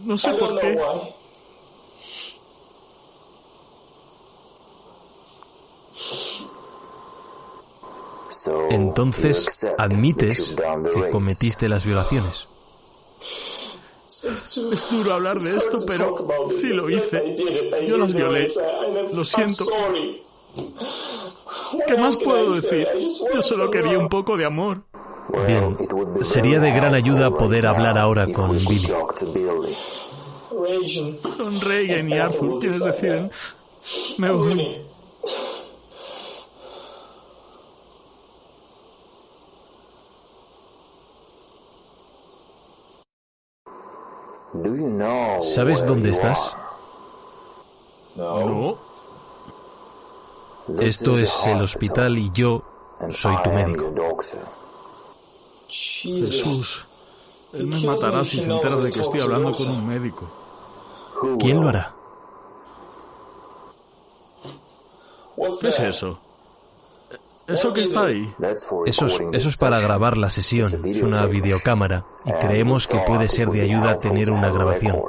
No sé por qué. Entonces, admites que cometiste las violaciones. Es duro hablar de esto, pero sí lo hice. Yo las violé. Lo siento. ¿Qué más puedo decir? Yo solo quería un poco de amor. Bien, sería de gran ayuda poder hablar ahora con Billy. Son Reagan y Arthur quienes deciden. Me voy. ¿Sabes dónde estás? No. Esto es el hospital y yo soy tu médico. Jesús, él me matará si se entera de que estoy hablando con un médico. ¿Quién lo hará? ¿Qué es eso? ¿Eso que está ahí? Eso es, eso es para grabar la sesión. Es una videocámara y creemos que puede ser de ayuda tener una grabación.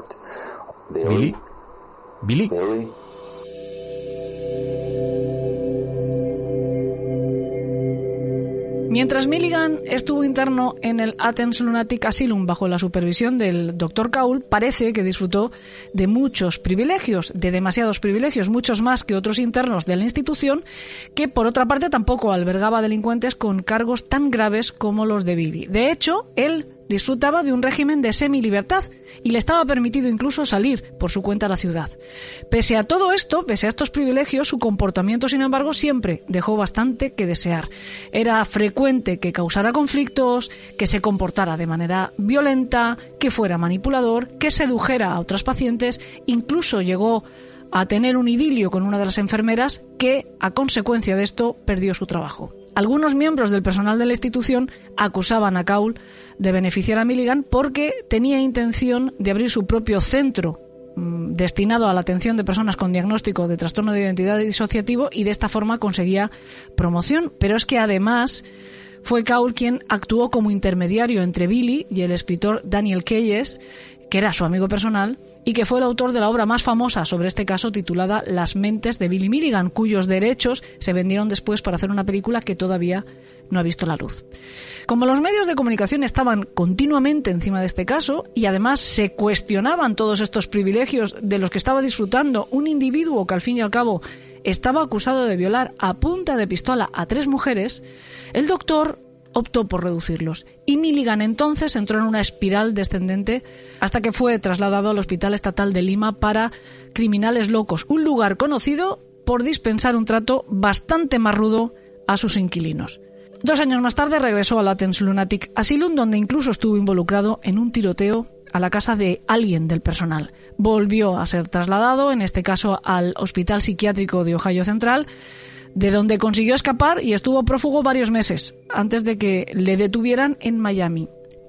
¿Billy? ¿Billy? Mientras Milligan estuvo interno en el Athens Lunatic Asylum bajo la supervisión del Dr. Kaul, parece que disfrutó de muchos privilegios, de demasiados privilegios, muchos más que otros internos de la institución, que por otra parte tampoco albergaba delincuentes con cargos tan graves como los de Billy. De hecho, él disfrutaba de un régimen de semi-libertad y le estaba permitido incluso salir por su cuenta a la ciudad. Pese a todo esto, pese a estos privilegios, su comportamiento, sin embargo, siempre dejó bastante que desear. Era frecuente que causara conflictos, que se comportara de manera violenta, que fuera manipulador, que sedujera a otras pacientes, incluso llegó a tener un idilio con una de las enfermeras que, a consecuencia de esto, perdió su trabajo. Algunos miembros del personal de la institución acusaban a Kaul de beneficiar a Milligan porque tenía intención de abrir su propio centro mm, destinado a la atención de personas con diagnóstico de trastorno de identidad disociativo y de esta forma conseguía promoción. Pero es que además fue Kaul quien actuó como intermediario entre Billy y el escritor Daniel Keyes, que era su amigo personal, y que fue el autor de la obra más famosa sobre este caso titulada Las mentes de Billy Milligan, cuyos derechos se vendieron después para hacer una película que todavía no ha visto la luz. Como los medios de comunicación estaban continuamente encima de este caso y además se cuestionaban todos estos privilegios de los que estaba disfrutando un individuo que al fin y al cabo estaba acusado de violar a punta de pistola a tres mujeres, el doctor optó por reducirlos y Milligan entonces entró en una espiral descendente hasta que fue trasladado al Hospital Estatal de Lima para criminales locos, un lugar conocido por dispensar un trato bastante más rudo a sus inquilinos. Dos años más tarde regresó al Athens Lunatic Asylum, donde incluso estuvo involucrado en un tiroteo a la casa de alguien del personal. Volvió a ser trasladado, en este caso al Hospital Psiquiátrico de Ohio Central, de donde consiguió escapar y estuvo prófugo varios meses, antes de que le detuvieran en Miami.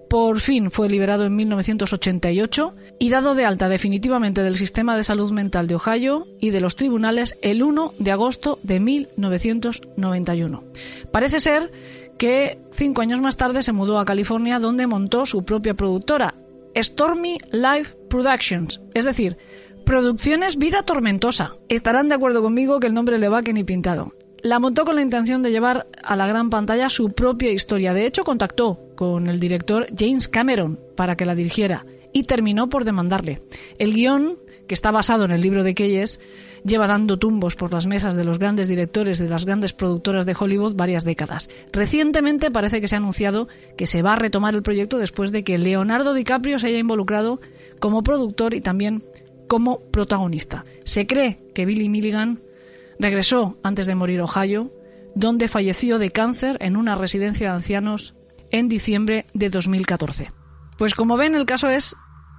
Por fin fue liberado en 1988 y dado de alta definitivamente del sistema de salud mental de Ohio y de los tribunales el 1 de agosto de 1991. Parece ser que cinco años más tarde se mudó a California donde montó su propia productora, Stormy Life Productions, es decir, Producciones Vida Tormentosa. Estarán de acuerdo conmigo que el nombre le va que ni pintado. La montó con la intención de llevar a la gran pantalla su propia historia. De hecho, contactó con el director James Cameron para que la dirigiera y terminó por demandarle. El guion, que está basado en el libro de Keyes, lleva dando tumbos por las mesas de los grandes directores de las grandes productoras de Hollywood varias décadas. Recientemente parece que se ha anunciado que se va a retomar el proyecto después de que Leonardo DiCaprio se haya involucrado como productor y también como protagonista. Se cree que Billy Milligan Regresó antes de morir Ohio, donde falleció de cáncer en una residencia de ancianos en diciembre de 2014. Pues como ven, el caso es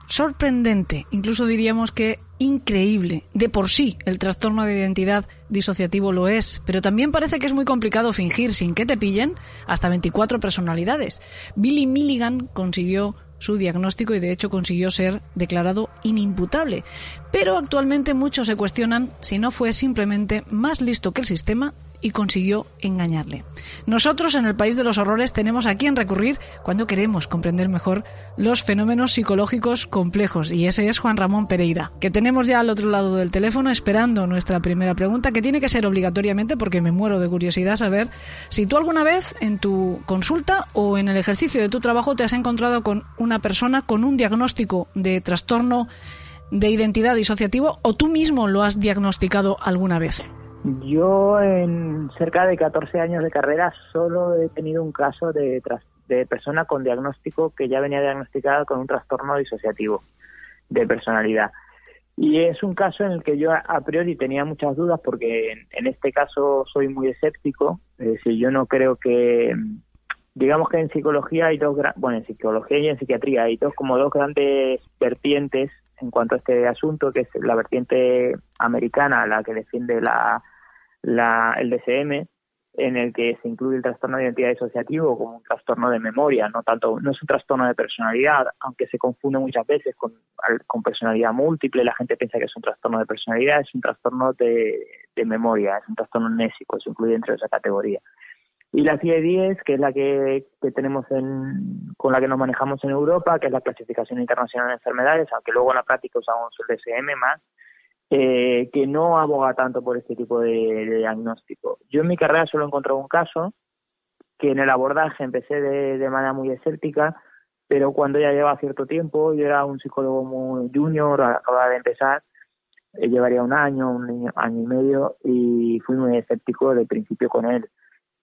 sorprendente, incluso diríamos que increíble. De por sí, el trastorno de identidad disociativo lo es, pero también parece que es muy complicado fingir sin que te pillen hasta 24 personalidades. Billy Milligan consiguió su diagnóstico y de hecho consiguió ser declarado inimputable. Pero actualmente muchos se cuestionan si no fue simplemente más listo que el sistema y consiguió engañarle. Nosotros en el país de los horrores tenemos a quién recurrir cuando queremos comprender mejor los fenómenos psicológicos complejos y ese es Juan Ramón Pereira, que tenemos ya al otro lado del teléfono esperando nuestra primera pregunta que tiene que ser obligatoriamente porque me muero de curiosidad saber si tú alguna vez en tu consulta o en el ejercicio de tu trabajo te has encontrado con una persona con un diagnóstico de trastorno de identidad disociativo o tú mismo lo has diagnosticado alguna vez. Yo en cerca de 14 años de carrera solo he tenido un caso de, de persona con diagnóstico que ya venía diagnosticada con un trastorno disociativo de personalidad. Y es un caso en el que yo a priori tenía muchas dudas porque en, este caso soy muy escéptico. Es decir, yo no creo que, digamos que en psicología hay dos, bueno, en psicología y en psiquiatría hay dos como dos grandes vertientes en cuanto a este asunto, que es la vertiente americana, la que defiende la la, el DSM, en el que se incluye el trastorno de identidad disociativo como un trastorno de memoria, no tanto, no es un trastorno de personalidad, aunque se confunde muchas veces con, personalidad múltiple, la gente piensa que es un trastorno de personalidad, es un trastorno de, de memoria, es un trastorno nésico, se incluye dentro de esa categoría. Y la CIE-10, que es la que, que tenemos en, con la que nos manejamos en Europa, que es la clasificación internacional de enfermedades, aunque luego en la práctica usamos el DSM más, eh, que no aboga tanto por este tipo de, diagnóstico. Yo en mi carrera solo he encontrado un caso que en el abordaje empecé de, manera muy escéptica, pero cuando ya lleva cierto tiempo, yo era un psicólogo muy junior, acababa de empezar, eh, llevaría un año, un año, y medio, y fui muy escéptico de principio con él.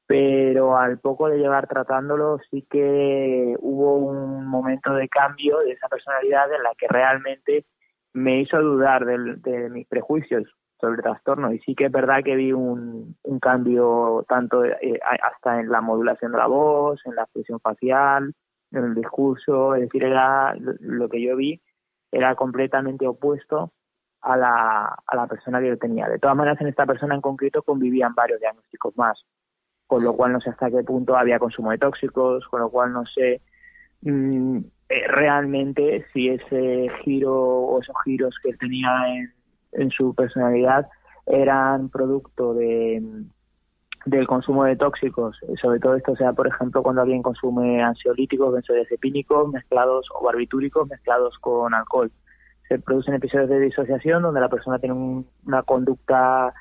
Pero al poco de llevar tratándolo, sí que hubo un momento de cambio de esa personalidad en la que realmente me hizo dudar de, mis prejuicios sobre el trastorno. Y sí que es verdad que vi un, un cambio tanto eh, hasta en la modulación de la voz, en la expresión facial, en el discurso, es decir, era lo que yo vi era completamente opuesto a la, a la persona que yo tenía. De todas maneras, en esta persona en concreto convivían varios diagnósticos más, con lo cual no sé hasta qué punto había consumo de tóxicos, con lo cual no sé mm, eh, realmente si ese giro o esos giros que tenía en, su personalidad eran producto de del consumo de tóxicos, sobre todo esto sea, por ejemplo, cuando alguien consume ansiolíticos, benzodiazepínicos mezclados o barbitúricos mezclados con alcohol. Se producen episodios de disociación donde la persona tiene una conducta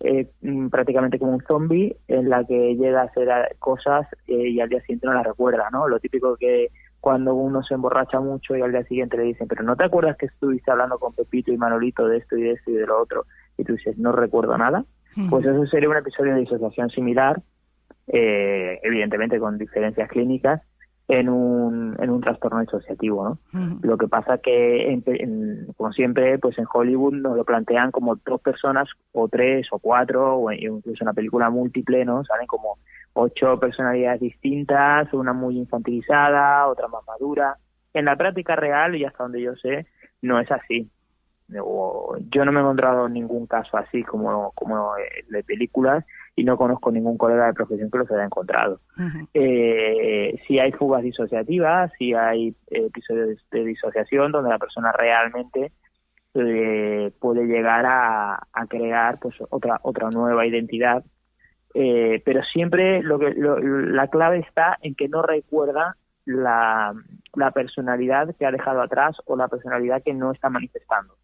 eh, prácticamente como un zombie en la que llega a hacer cosas eh, y al día siguiente no las recuerda, ¿no? Lo típico que cuando uno se emborracha mucho y al día siguiente le dicen, pero ¿no te acuerdas que estuviste hablando con Pepito y Manolito de esto y de esto y de lo otro? Y tú dices, no recuerdo nada. Pues eso sería un episodio de disociación similar, eh, evidentemente con diferencias clínicas, en un, en un trastorno disociativo, ¿no? Lo que pasa que, como siempre, pues en Hollywood nos lo plantean como dos personas, o tres, o cuatro, o incluso una película múltiple, ¿no? Salen como ocho personalidades distintas, una muy infantilizada, otra más madura. En la práctica real, y hasta donde yo sé, no es así. Yo no me he encontrado ningún caso así como, como de películas y no conozco ningún colega de profesión que los haya encontrado. eh, si hay fugas disociativas, si hay episodios de disociación donde la persona realmente eh, puede llegar a, crear pues otra otra nueva identidad, eh, pero siempre lo que la clave está en que no recuerda la, la personalidad que ha dejado atrás o la personalidad que no está manifestando.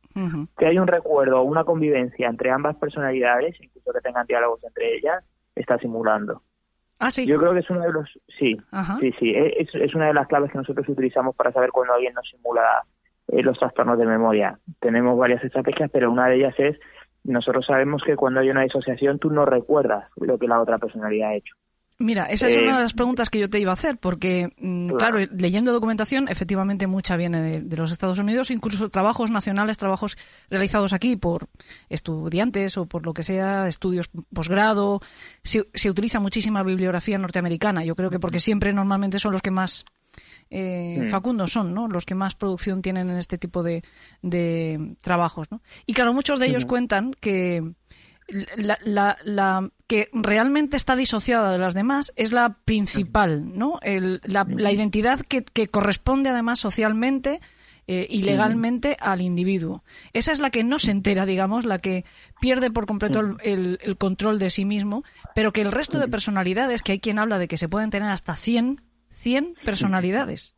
Que hay un recuerdo o una convivencia entre ambas personalidades, incluso que tengan diálogos entre ellas, está simulando. Ah, sí. Yo creo que es uno de los. Sí, sí, sí. E, es, es, una de las claves que nosotros utilizamos para saber cuando alguien nos simula eh, los trastornos de memoria. Tenemos varias estrategias, pero una de ellas es: nosotros sabemos que cuando hay una disociación, tú no recuerdas lo que la otra personalidad ha hecho. Mira, esa es una de eh, las preguntas que yo te iba a hacer, porque, mm, claro, leyendo documentación, efectivamente mucha viene de, los Estados Unidos, incluso trabajos nacionales, trabajos realizados aquí por estudiantes o por lo que sea, estudios posgrado. Se, se utiliza muchísima bibliografía norteamericana, yo creo que porque siempre normalmente son los que más eh, mm. facundos son, ¿no? Los que más producción tienen en este tipo de, de trabajos, ¿no? Y claro, muchos de ellos cuentan que la, la, la, que realmente está disociada de las demás es la principal, ¿no? El, la, la, identidad que, que, corresponde además socialmente eh, y legalmente al individuo. Esa es la que no se entera, digamos, la que pierde por completo el, el, control de sí mismo, pero que el resto de personalidades, que hay quien habla de que se pueden tener hasta 100, 100 personalidades.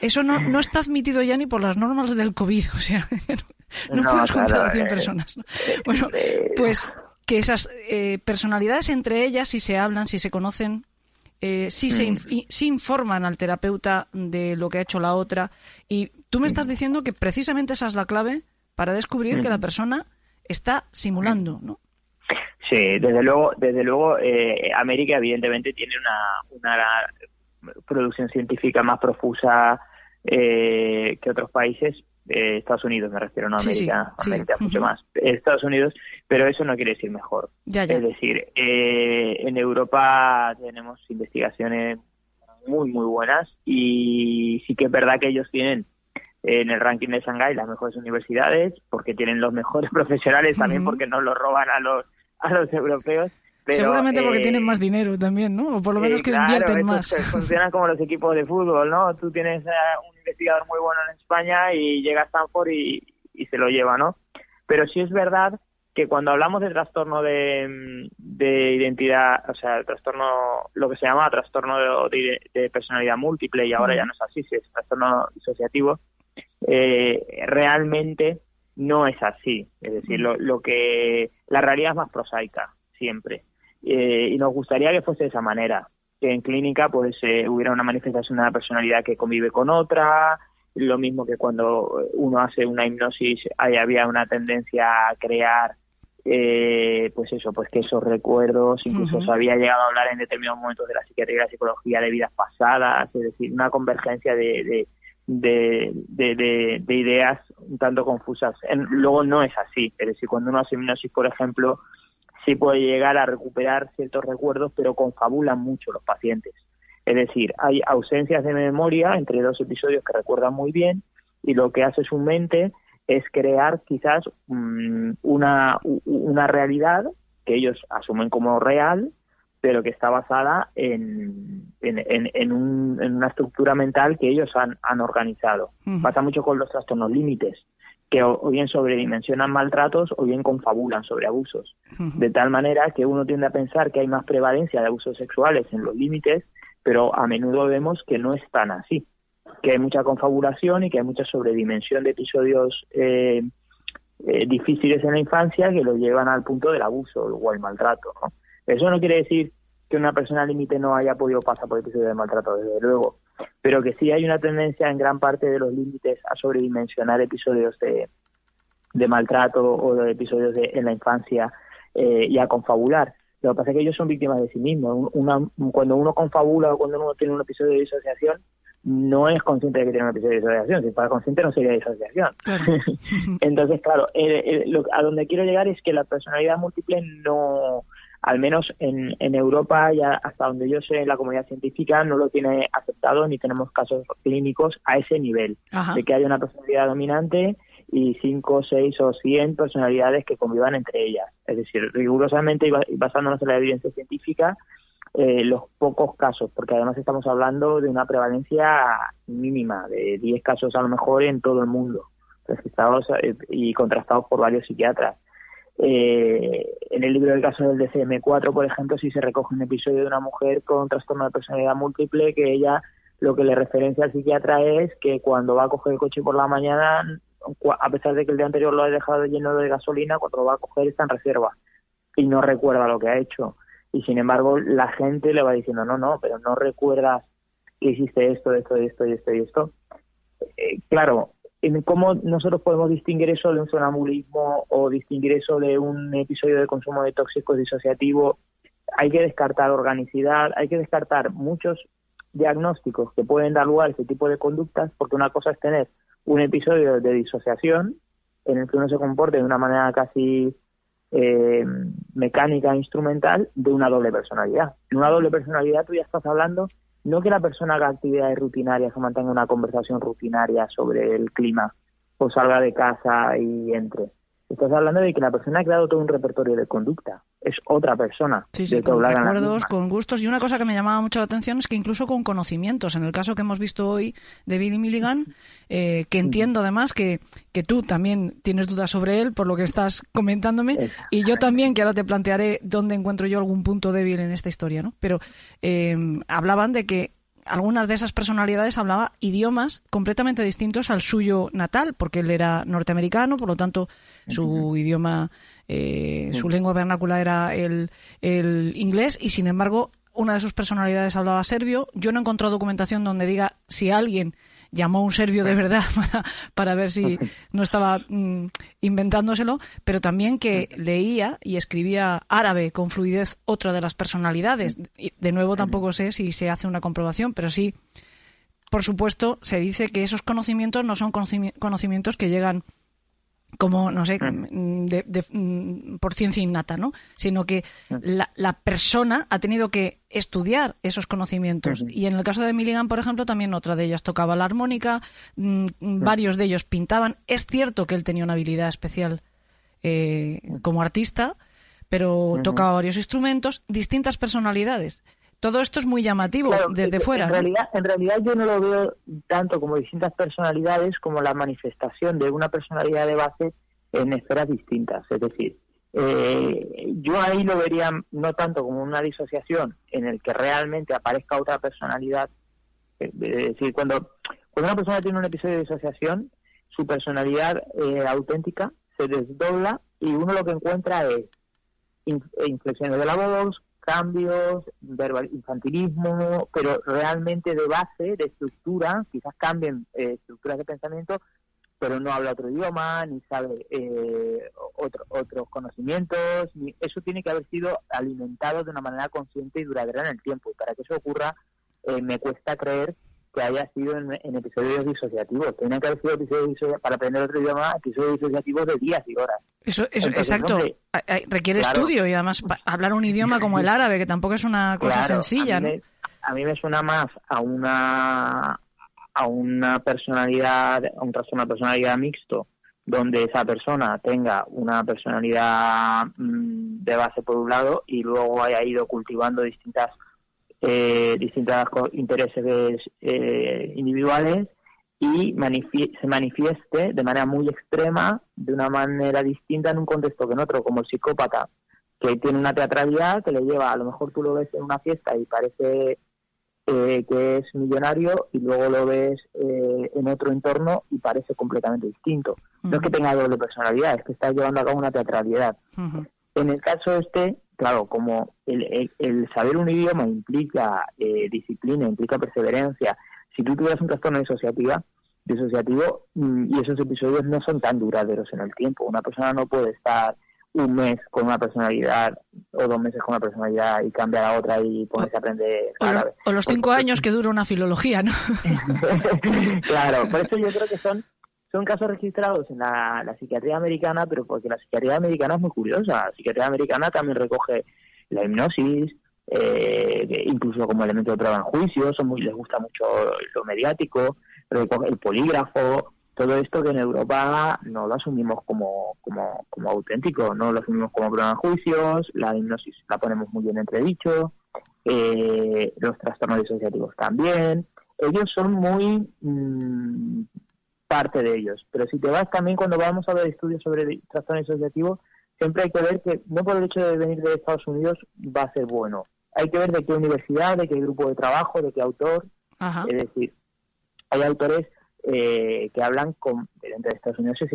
Eso no, no está admitido ya ni por las normas del COVID, (laughs) o sea, (laughs) no, puedes juntar a 100 eh, personas. Eh, bueno, eh, pues que esas personalidades entre ellas, si se hablan, si se conocen, eh, si, se mm. si informan al terapeuta de lo que ha hecho la otra. Y tú me estás mm. diciendo que precisamente esa es la clave para descubrir que la mm. persona está simulando, ¿no? Sí, desde luego, desde luego, América evidentemente tiene una, una producción científica más profusa que otros países, eh, Estados Unidos, me refiero, no a América, América mucho más, Estados Unidos, pero eso no quiere decir mejor. Es decir, eh, en Europa tenemos investigaciones muy, muy buenas y sí que es verdad que ellos tienen en el ranking de Shanghái las mejores universidades porque tienen los mejores (laughs) profesionales, también porque no los roban a los, a los europeos. Seguramente porque tienen eh, más dinero también, ¿no? O por lo menos que invierten más. Funcionan como los equipos de fútbol, ¿no? Tú tienes un investigador muy bueno en España y llega a Stanford y, se lo lleva, ¿no? Pero sí es verdad que cuando hablamos de trastorno de, identidad, o sea, el trastorno, lo que se llama trastorno de, personalidad múltiple, y ahora ya no es así, si es trastorno disociativo, eh, realmente no es así. Es decir, lo, lo, que la realidad es más prosaica, siempre. Eh, y nos gustaría que fuese de esa manera que en clínica pues eh, hubiera una manifestación de una personalidad que convive con otra, lo mismo que cuando uno hace una hipnosis ahí había una tendencia a crear eh, pues eso, pues que esos recuerdos, incluso se había llegado a hablar en determinados momentos de la psiquiatría y la psicología de vidas pasadas, es decir, una convergencia de, de, de, de, ideas un tanto confusas. luego no es así, es decir, cuando uno hace hipnosis, por ejemplo, sí puede llegar a recuperar ciertos recuerdos, pero confabulan mucho los pacientes. Es decir, hay ausencias de memoria entre dos episodios que recuerdan muy bien y lo que hace su mente es crear quizás mm, una, una realidad que ellos asumen como real, pero que está basada en, en, en, una estructura mental que ellos han, han organizado. Pasa mucho con los trastornos límites que o, bien sobredimensionan maltratos o bien confabulan sobre abusos. De tal manera que uno tiende a pensar que hay más prevalencia de abusos sexuales en los límites, pero a menudo vemos que no es tan así, que hay mucha confabulación y que hay mucha sobredimensión de episodios eh, eh, difíciles en la infancia que lo llevan al punto del abuso o el maltrato. ¿no? Eso no quiere decir que una persona límite no haya podido pasar por episodios de maltrato, desde luego, pero que sí hay una tendencia en gran parte de los límites a sobredimensionar episodios de, de maltrato o de episodios de, en la infancia eh, y a confabular. Lo que pasa es que ellos son víctimas de sí mismos. cuando uno confabula o cuando uno tiene un episodio de disociación, no es consciente de que tiene un episodio de disociación. Si fuera consciente, no sería disociación. (laughs) Entonces, claro, a donde quiero llegar es que la personalidad múltiple no, al menos en, en Europa, ya hasta donde yo sé, la comunidad científica no lo tiene aceptado ni tenemos casos clínicos a ese nivel, de que haya una personalidad dominante y cinco, seis o cien personalidades que convivan entre ellas. Es decir, rigurosamente y basándonos en la evidencia científica, eh, los pocos casos, porque además estamos hablando de una prevalencia mínima, de 10 casos a lo mejor en todo el mundo, registrados eh, y contrastados por varios psiquiatras. Eh, en el libro del caso del DCM4, por ejemplo, sí se recoge un episodio de una mujer con trastorno de personalidad múltiple que ella lo que le referencia al psiquiatra es que cuando va a coger el coche por la mañana a pesar de que el día anterior lo ha dejado lleno de gasolina, cuando lo va a coger está en reserva y no recuerda lo que ha hecho. Y sin embargo, la gente le va diciendo, no, no, pero no recuerdas que hiciste esto, esto, esto y esto y esto. Eh, claro, ¿cómo nosotros podemos distinguir eso de un sonambulismo o distinguir eso de un episodio de consumo de tóxicos disociativo? Hay que descartar organicidad, hay que descartar muchos diagnósticos que pueden dar lugar a ese tipo de conductas, porque una cosa es tener un episodio de disociación en el que uno se comporte de una manera casi eh, mecánica, instrumental, de una doble personalidad. En una doble personalidad tú ya estás hablando no que la persona haga actividades rutinarias o mantenga una conversación rutinaria sobre el clima o salga de casa y entre, Estás hablando de que la persona ha creado todo un repertorio de conducta. Es otra persona. Sí, sí, con recuerdos, con gustos. Y una cosa que me llamaba mucho la atención es que incluso con conocimientos. En el caso que hemos visto hoy de Billy Milligan, (laughs) eh, que entiendo además que, que tú también tienes dudas sobre él por lo que estás comentándome. Y yo también, que ahora te plantearé dónde encuentro yo algún punto débil en esta historia, ¿no? Pero eh, hablaban de que algunas de esas personalidades hablaba idiomas completamente distintos al suyo natal, porque él era norteamericano, por lo tanto su idioma, eh, su lengua vernácula era el, el inglés y sin embargo una de sus personalidades hablaba serbio. Yo no he encontrado documentación donde diga si alguien llamó a un serbio de verdad (laughs) para, ver si (laughs) no estaba mm, inventándoselo, pero también que leía y escribía árabe con fluidez otra de las personalidades. De nuevo tampoco sé si se hace una comprobación, pero sí, por supuesto, se dice que esos conocimientos no son conocimientos que llegan como, no sé, mm, mm, por ciencia innata, ¿no? Sino que la, la, persona ha tenido que estudiar esos conocimientos. Y en el caso de Milligan, por ejemplo, también otra de ellas tocaba la armónica, mm, varios de ellos pintaban. Es cierto que él tenía una habilidad especial eh, como artista, pero tocaba varios instrumentos, distintas personalidades. Todo esto es muy llamativo desde fuera. En realidad, en realidad yo no lo veo tanto como distintas personalidades como la manifestación de una personalidad de base en esferas distintas. Es decir, eh, yo ahí lo vería no tanto como una disociación en el que realmente aparezca otra personalidad. Eh, es decir, cuando, cuando una persona tiene un episodio de disociación, su personalidad eh, auténtica se desdobla y uno lo que encuentra es inflexiones de la voz, cambios, verbal, infantilismo, pero realmente de base, de estructura, quizás cambien eh, estructuras de pensamiento, pero no habla otro idioma, ni sabe eh, otro, otros conocimientos, ni, eso tiene que haber sido alimentado de una manera consciente y duradera en el tiempo. Y para que eso ocurra, eh, me cuesta creer que haya sido en, episodios disociativos. Tienen que haber sido episodios disociativos, para aprender otro idioma, episodios disociativos de días y horas. Eso, exacto. Requiere estudio y además hablar un idioma como el árabe, que tampoco es una cosa sencilla. A mí, me, suena más a una a una personalidad, a un trastorno de personalidad mixto, donde esa persona tenga una personalidad mm, de base por un lado y luego haya ido cultivando distintas eh, distintos intereses eh, individuales y se manifieste de manera muy extrema, de una manera distinta en un contexto que en otro, como el psicópata, que tiene una teatralidad que le lleva, a lo mejor tú lo ves en una fiesta y parece eh, que es millonario y luego lo ves eh, en otro entorno y parece completamente distinto. No es que tenga doble personalidad, es que está llevando a cabo una teatralidad. En el caso este, claro, como el, el, saber un idioma implica eh, disciplina, implica perseverancia, si tú tuvieras un trastorno disociativa, disociativo mm, y esos episodios no son tan duraderos en el tiempo. Una persona no puede estar un mes con una personalidad o dos meses con una personalidad y cambiar a otra y ponerse a aprender o, los cinco años que dura una filología, ¿no? (laughs) claro, por eso yo creo que son son casos registrados en la, psiquiatría americana, pero porque la psiquiatría americana es muy curiosa. La psiquiatría americana también recoge la hipnosis, eh, incluso como elemento de prueba en juicio, son muy, les gusta mucho lo mediático, recoge el polígrafo, todo esto que en Europa no lo asumimos como, como, como auténtico, no lo asumimos como prueba de juicios, la hipnosis la ponemos muy bien entredicho, eh, los trastornos disociativos también. Ellos son muy mm, parte de ellos, pero si te vas también cuando vamos a ver estudios sobre trastornos disociativos, siempre hay que ver que no por el hecho de venir de Estados Unidos va a ser bueno. Hay que ver de qué universidad, de qué grupo de trabajo, de qué autor. Es decir, hay autores eh, que hablan con dentro de Estados Unidos es,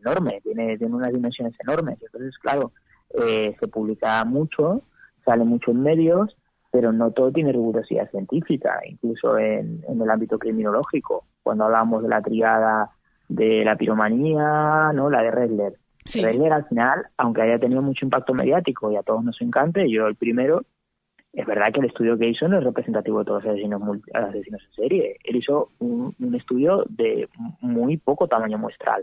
enorme, tiene, tiene unas dimensiones enormes. Entonces, claro, eh, se publica mucho, sale mucho en medios, pero no todo tiene rigurosidad científica, incluso en, el ámbito criminológico. Cuando hablamos de la triada de la piromanía, no la de Redler. Redler al final, aunque haya tenido mucho impacto mediático y a todos nos encante, yo el primero, es verdad que el estudio que hizo no es representativo de todos los asesinos, asesinos en serie. Él hizo un, estudio de muy poco tamaño muestral.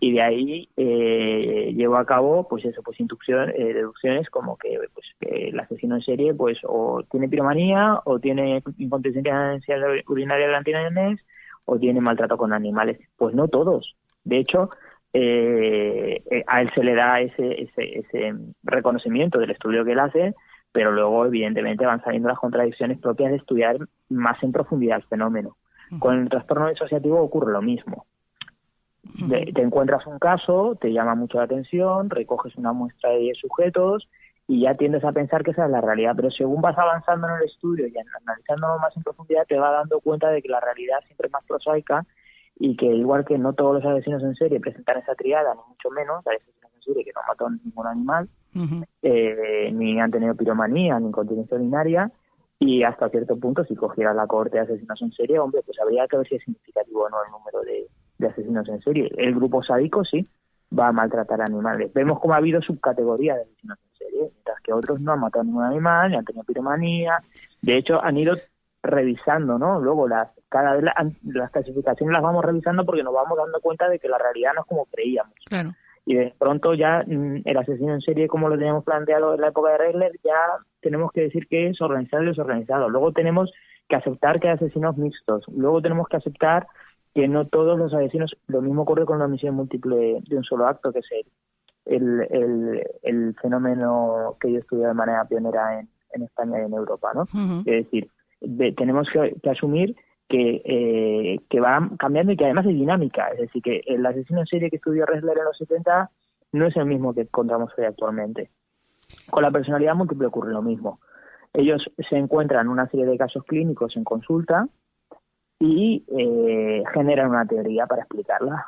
Y de ahí eh, llevó a cabo, pues eso, pues eh, deducciones como que, pues, que el asesino en serie, pues o tiene piromanía, o tiene incontinencia urinaria de o tiene maltrato con animales. Pues no todos. De hecho, eh, a él se le da ese, ese, ese reconocimiento del estudio que él hace, pero luego evidentemente van saliendo las contradicciones propias de estudiar más en profundidad el fenómeno. Con el trastorno disociativo ocurre lo mismo. te encuentras un caso, te llama mucho la atención, recoges una muestra de 10 sujetos y ya tiendes a pensar que esa es la realidad, pero según vas avanzando en el estudio y analizándolo más en profundidad, te vas dando cuenta de que la realidad siempre es más prosaica y que igual que no todos los asesinos en serie presentan esa triada, ni mucho menos, hay asesinos que no matan ningún animal, eh, ni han tenido piromanía, ni incontinencia urinaria, y hasta cierto punto, si cogiera la cohorte de asesinos en serie, hombre, pues habría que ver si es significativo o no el número de, asesinos en serie. El grupo sádico sí va a maltratar animales. Vemos como ha habido subcategorías de asesinos en serie, mientras que otros no han matado ningún animal, ni han tenido piromanía. De hecho, han ido revisando, ¿no? Luego las cada vez las clasificaciones las vamos revisando porque nos vamos dando cuenta de que la realidad no es como creíamos. Claro y de pronto ya mm, el asesino en serie como lo teníamos planteado en la época de Regler ya tenemos que decir que es organizado y desorganizado. Luego tenemos que aceptar que hay asesinos mixtos. Luego tenemos que aceptar que no todos los asesinos, lo mismo ocurre con la omisión múltiple de un solo acto, que es el, el, el, fenómeno que yo estudié de manera pionera en, en España y en Europa, ¿no? Es decir, tenemos que, que asumir que, eh, que va cambiando y que además es dinámica. Es decir, que el asesino en serie que estudió Ressler en los 70 no es el mismo que encontramos hoy actualmente. Con la personalidad múltiple ocurre lo mismo. Ellos se encuentran una serie de casos clínicos en consulta y eh, generan una teoría para explicarla.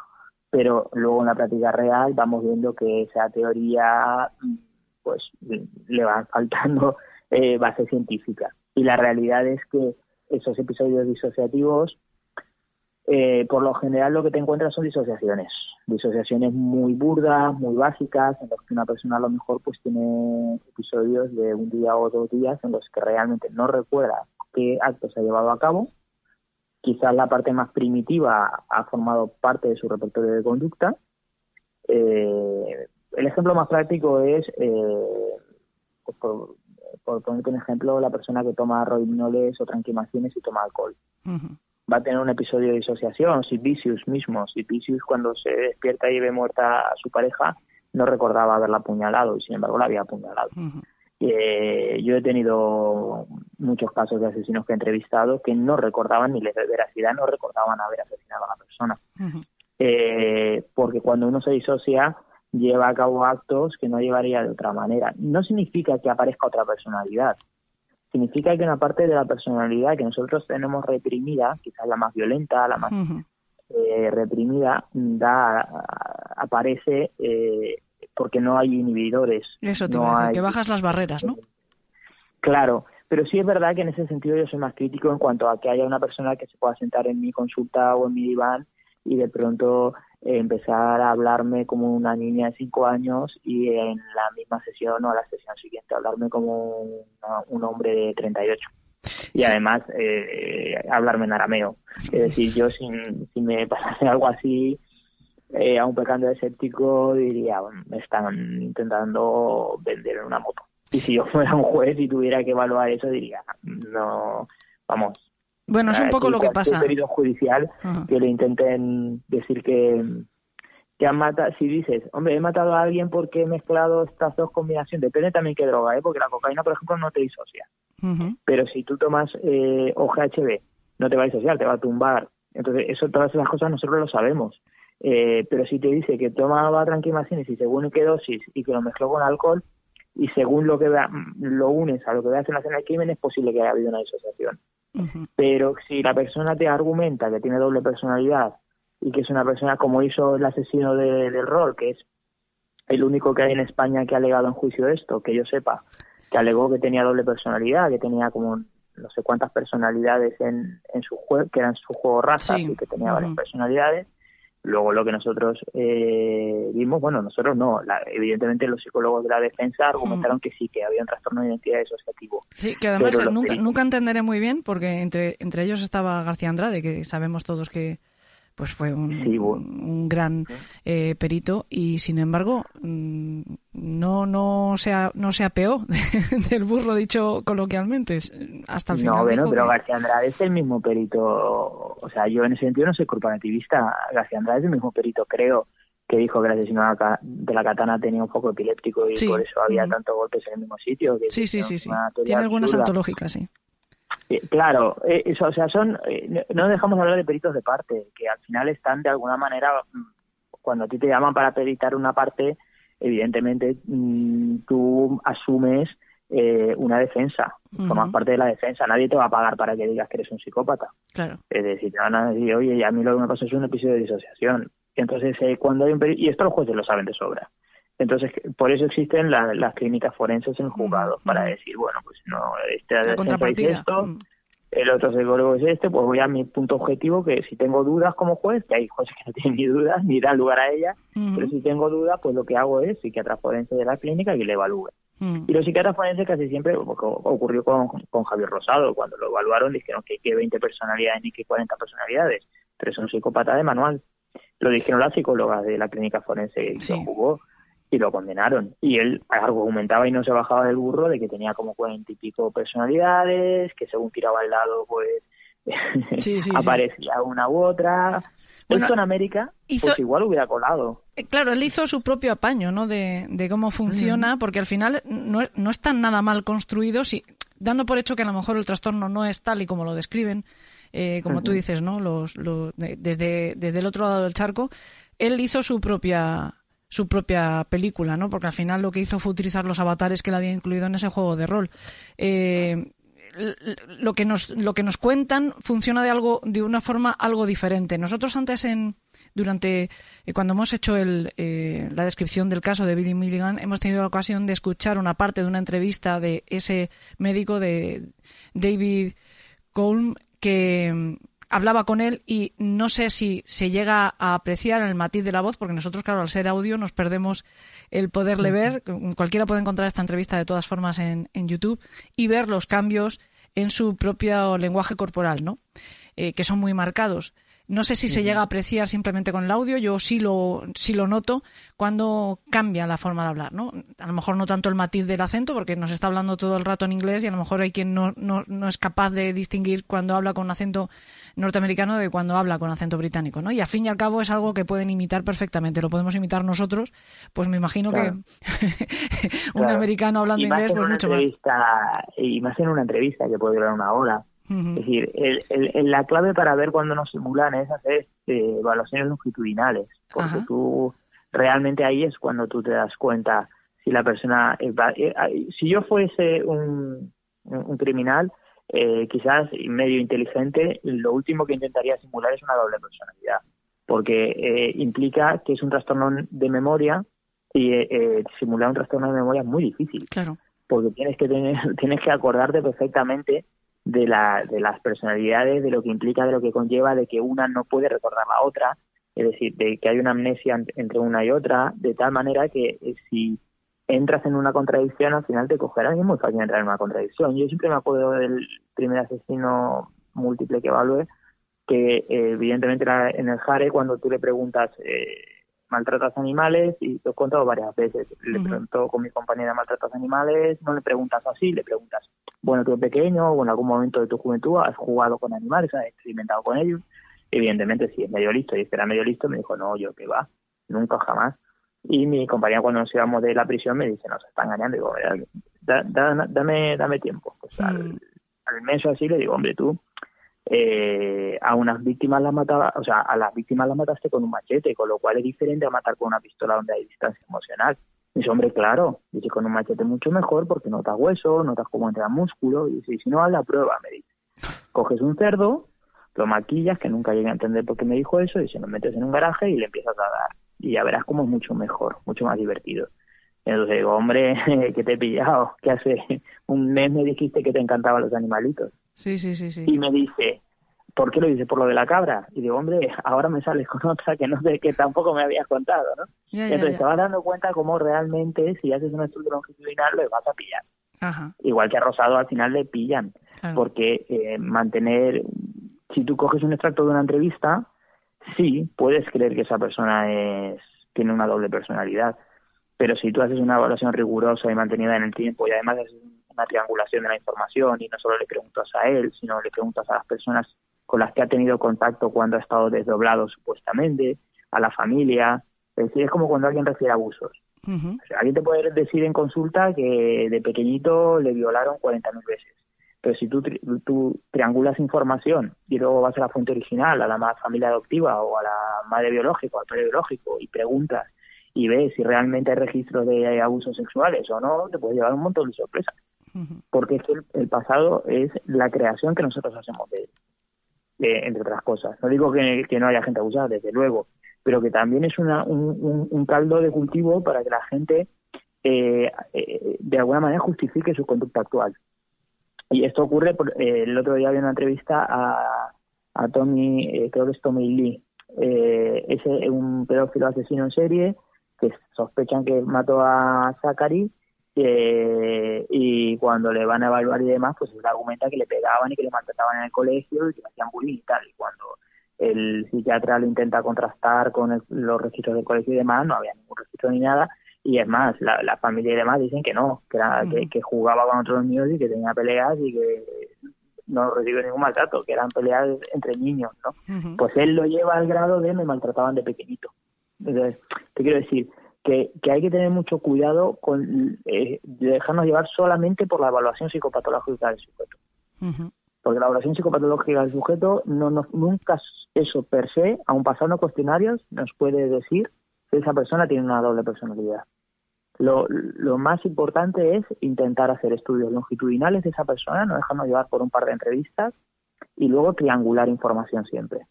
Pero luego en la práctica real vamos viendo que esa teoría pues le va faltando eh, base científica. Y la realidad es que esos episodios disociativos, eh, por lo general lo que te encuentras son disociaciones, disociaciones muy burdas, muy básicas, en los que una persona a lo mejor pues tiene episodios de un día o dos días en los que realmente no recuerda qué acto se ha llevado a cabo, quizás la parte más primitiva ha formado parte de su repertorio de conducta. Eh, el ejemplo más práctico es, eh, pues, por ponerte un ejemplo, la persona que toma rohiminoles o tranquimaciones y toma alcohol. Va a tener un episodio de disociación, si Vicious mismo, si Vicious cuando se despierta y ve muerta a su pareja, no recordaba haberla apuñalado y sin embargo la había apuñalado. Eh, yo he tenido muchos casos de asesinos que he entrevistado que no recordaban ni la veracidad, no recordaban haber asesinado a la persona. eh, porque cuando uno se disocia, lleva a cabo actos que no llevaría de otra manera. No significa que aparezca otra personalidad, significa que una parte de la personalidad que nosotros tenemos reprimida, quizás la más violenta, la más eh, reprimida, da aparece eh, porque no hay inhibidores. Eso te no que bajas las barreras, ¿no? Claro, pero sí es verdad que en ese sentido yo soy más crítico en cuanto a que haya una persona que se pueda sentar en mi consulta o en mi diván y de pronto empezar a hablarme como una niña de cinco años y en la misma sesión o a la sesión siguiente hablarme como un hombre de 38 y además eh, hablarme en arameo. Es decir, yo si, si me pasase (laughs) algo así, eh, a un pecando escéptico diría, me están intentando vender en una moto. Y si yo fuera un juez y tuviera que evaluar eso, diría, no, vamos. Bueno, es un poco lo que pasa. judicial que le intenten decir que, que han matado, si dices, hombre, he matado a alguien porque he mezclado estas dos combinaciones, depende también qué droga, ¿eh? porque la cocaína, por ejemplo, no te disocia. Pero si tú tomas eh, o GHB, no te va a disociar, te va a tumbar. Entonces, eso, todas esas cosas nosotros lo sabemos. Eh, pero si te dice que tomaba tranquimacines y según qué dosis y que lo mezcló con alcohol, y según lo que lo unes a lo que veas en la escena del crimen, es posible que haya habido una disociación. Pero si la persona te argumenta que tiene doble personalidad y que es una persona como hizo el asesino de, del rol, que es el único que hay en España que ha alegado en juicio esto, que yo sepa, que alegó que tenía doble personalidad, que tenía como no sé cuántas personalidades en, en su juego, que eran su juego raza y que tenía varias personalidades. Luego lo que nosotros eh, vimos, bueno, nosotros no, evidentemente los psicólogos de la defensa argumentaron que sí, que había un trastorno de identidad disociativo. Sí, que además nunca, nunca entenderé muy bien, porque entre, entre ellos estaba García Andrade, que sabemos todos que, pues fue un, un gran eh, perito y sin embargo mm, no no se no se apeó (laughs) del burro dicho coloquialmente. Hasta el final no bueno pero García Andrade es el mismo perito o sea yo en ese sentido no soy corporativista García Andrade es el mismo perito creo que dijo que el asesino de la katana tenía un poco epiléptico y por eso había tantos golpes en el mismo sitio sí sí sí sí. tiene algunas antológicas sí eh, claro, eh, eso, o sea, son eh, no dejamos de hablar de peritos de parte, que al final están de alguna manera, mm, cuando a ti te llaman para peritar una parte, evidentemente mm, tú asumes una defensa, formas parte de la defensa, nadie te va a pagar para que digas que eres un psicópata. Claro. Es decir, te van a decir, oye, a mí lo que me pasó es un episodio de disociación. Entonces, cuando hay un perito, y esto los jueces lo saben de sobra, entonces, por eso existen las clínicas forenses en juzgados, para decir, bueno, pues no, este es esto, mm. el otro psicólogo es este, pues voy a mi punto objetivo, que si tengo dudas como juez, que hay jueces que no (laughs) tienen ni dudas, ni dan lugar a ellas, pero si tengo dudas, pues lo que hago es psiquiatra forense de la clínica y le evalúe. Y los psiquiatras forenses casi siempre, ocurrió con, con Javier Rosado, cuando lo evaluaron dijeron que hay 20 personalidades ni que 40 personalidades, pero es un psicópata de manual. Lo dijeron las psicólogas de la clínica forense y lo jugó y lo condenaron. Y él argumentaba y no se bajaba del burro de que tenía como cuarenta y pico personalidades, que según tiraba al lado, pues (laughs) aparecía una u otra. Bueno, en América, pues igual hubiera colado. Eh, claro, él hizo su propio apaño, ¿no? De, de cómo funciona, porque al final no, no están nada mal construidos y dando por hecho que a lo mejor el trastorno no es tal y como lo describen, eh, como tú dices, ¿no? Los, los, desde, desde el otro lado del charco, él hizo su propia su propia película, ¿no? Porque al final lo que hizo fue utilizar los avatares que él había incluido en ese juego de rol. Eh, lo que nos lo que nos cuentan funciona de algo de una forma algo diferente. Nosotros antes en durante eh, cuando hemos hecho el, eh, la descripción del caso de Billy Milligan hemos tenido la ocasión de escuchar una parte de una entrevista de ese médico de David Colm que hablaba con él y no sé si se llega a apreciar el matiz de la voz, porque nosotros, claro, al ser audio nos perdemos el poderle ver. Cualquiera puede encontrar esta entrevista de todas formas en, en YouTube y ver los cambios en su propio lenguaje corporal, ¿no? Eh, que son muy marcados. No sé si se llega a apreciar simplemente con el audio, yo sí lo, sí lo noto cuando cambia la forma de hablar, ¿no? A lo mejor no tanto el matiz del acento, porque nos está hablando todo el rato en inglés y a lo mejor hay quien no, no, no es capaz de distinguir cuando habla con acento norteamericano de cuando habla con acento británico, ¿no? Y a fin y al cabo es algo que pueden imitar perfectamente, lo podemos imitar nosotros, pues me imagino que (laughs) un americano hablando inglés, pues mucho más. Y más en una entrevista que puede durar una hora. Es decir, el, la clave para ver cuándo nos simulan es hacer eh, evaluaciones longitudinales, porque tú realmente ahí es cuando tú te das cuenta si la persona, eh, eh, si yo fuese un, un, criminal, eh, quizás medio inteligente, lo último que intentaría simular es una doble personalidad, porque eh, implica que es un trastorno de memoria y eh, simular un trastorno de memoria es muy difícil. Claro. Porque tienes que tener, (laughs) tienes que acordarte perfectamente de, la, de las personalidades, de lo que implica, de lo que conlleva, de que una no puede recordar la otra, es decir, de que hay una amnesia entre una y otra, de tal manera que eh, si entras en una contradicción, al final te cogerán y es muy fácil entrar en una contradicción. Yo siempre me acuerdo del primer asesino múltiple que evalué, que eh, evidentemente era en el Jare cuando tú le preguntas eh, maltratas animales y lo he contado varias veces. Le pregunto con mi compañera maltratas animales, no le preguntas así, le preguntas, bueno, tú pequeño o en algún momento de tu juventud has jugado con animales, has experimentado con ellos Evidentemente, si es medio listo y este era medio listo, me dijo, no, yo que va, nunca jamás. Y mi compañía cuando nos íbamos de la prisión me dice, nos está engañando. Digo, dame, dame tiempo. Pues al, al mes o así le digo, hombre, tú eh, a unas víctimas las mataba, o sea, a las víctimas las mataste con un machete, con lo cual es diferente a matar con una pistola donde hay distancia emocional. Dice, hombre, claro, dice, con un machete mucho mejor porque notas hueso, notas cómo entra músculo, y dice, si no, haz la prueba, me dice. Coges un cerdo, lo maquillas, que nunca llegué a entender por qué me dijo eso, y se lo metes en un garaje y le empiezas a dar. Y ya verás cómo es mucho mejor, mucho más divertido. Entonces digo, hombre, (laughs) que te he pillado, que hace un mes me dijiste que te encantaban los animalitos. Sí, sí, sí, sí. Y me dice, ¿por qué lo dices? ¿Por lo de la cabra? Y digo, hombre, (laughs) ahora me sales con otra que no sé, que tampoco me habías contado, ¿no? Entonces te vas dando cuenta cómo realmente, si haces un estudio longitudinal, lo vas a pillar. Ajá. Igual que a Rosado al final le pillan, porque eh, mantener si tú coges un extracto de una entrevista, sí, puedes creer que esa persona es, tiene una doble personalidad. Pero si tú haces una evaluación rigurosa y mantenida en el tiempo y además haces una triangulación de la información y no solo le preguntas a él, sino le preguntas a las personas con las que ha tenido contacto cuando ha estado desdoblado supuestamente, a la familia, es decir, es como cuando alguien refiere abusos. alguien te puede decir en consulta que de pequeñito le violaron 40.000 veces pero si tú, tú triangulas información y luego vas a la fuente original, a la familia adoptiva o a la madre biológica o al padre biológico y preguntas y ves si realmente hay registros de abusos sexuales o no, te puede llevar un montón de sorpresas. Porque es que el, pasado es la creación que nosotros hacemos de él, entre otras cosas. No digo que, no haya gente abusada, desde luego, pero que también es una, un, caldo de cultivo para que la gente eh, eh, de alguna manera justifique su conducta actual. Y esto ocurre, por, eh, el otro día había una entrevista a, a Tommy, eh, creo que es Tommy Lee, eh, es un pedófilo asesino en serie que sospechan que mató a Zachary eh, y cuando le van a evaluar y demás, pues él argumenta que le pegaban y que le maltrataban en el colegio y que le hacían bullying y tal. Y cuando el psiquiatra lo intenta contrastar con los registros del colegio y demás, no había ningún registro ni nada y es más, la, la familia y demás dicen que no, que, era, que, jugaba con otros niños y que tenía peleas y que no recibe ningún maltrato, que eran peleas entre niños, ¿no? Pues él lo lleva al grado de me maltrataban de pequeñito. Entonces, te quiero decir que, que hay que tener mucho cuidado con eh, dejarnos llevar solamente por la evaluación psicopatológica del sujeto. Porque la evaluación psicopatológica del sujeto no nos, nunca eso per se, aun pasando cuestionarios, nos puede decir que esa persona tiene una doble personalidad. Lo, lo más importante es intentar hacer estudios longitudinales de esa persona, no dejarnos llevar por un par de entrevistas y luego triangular información siempre.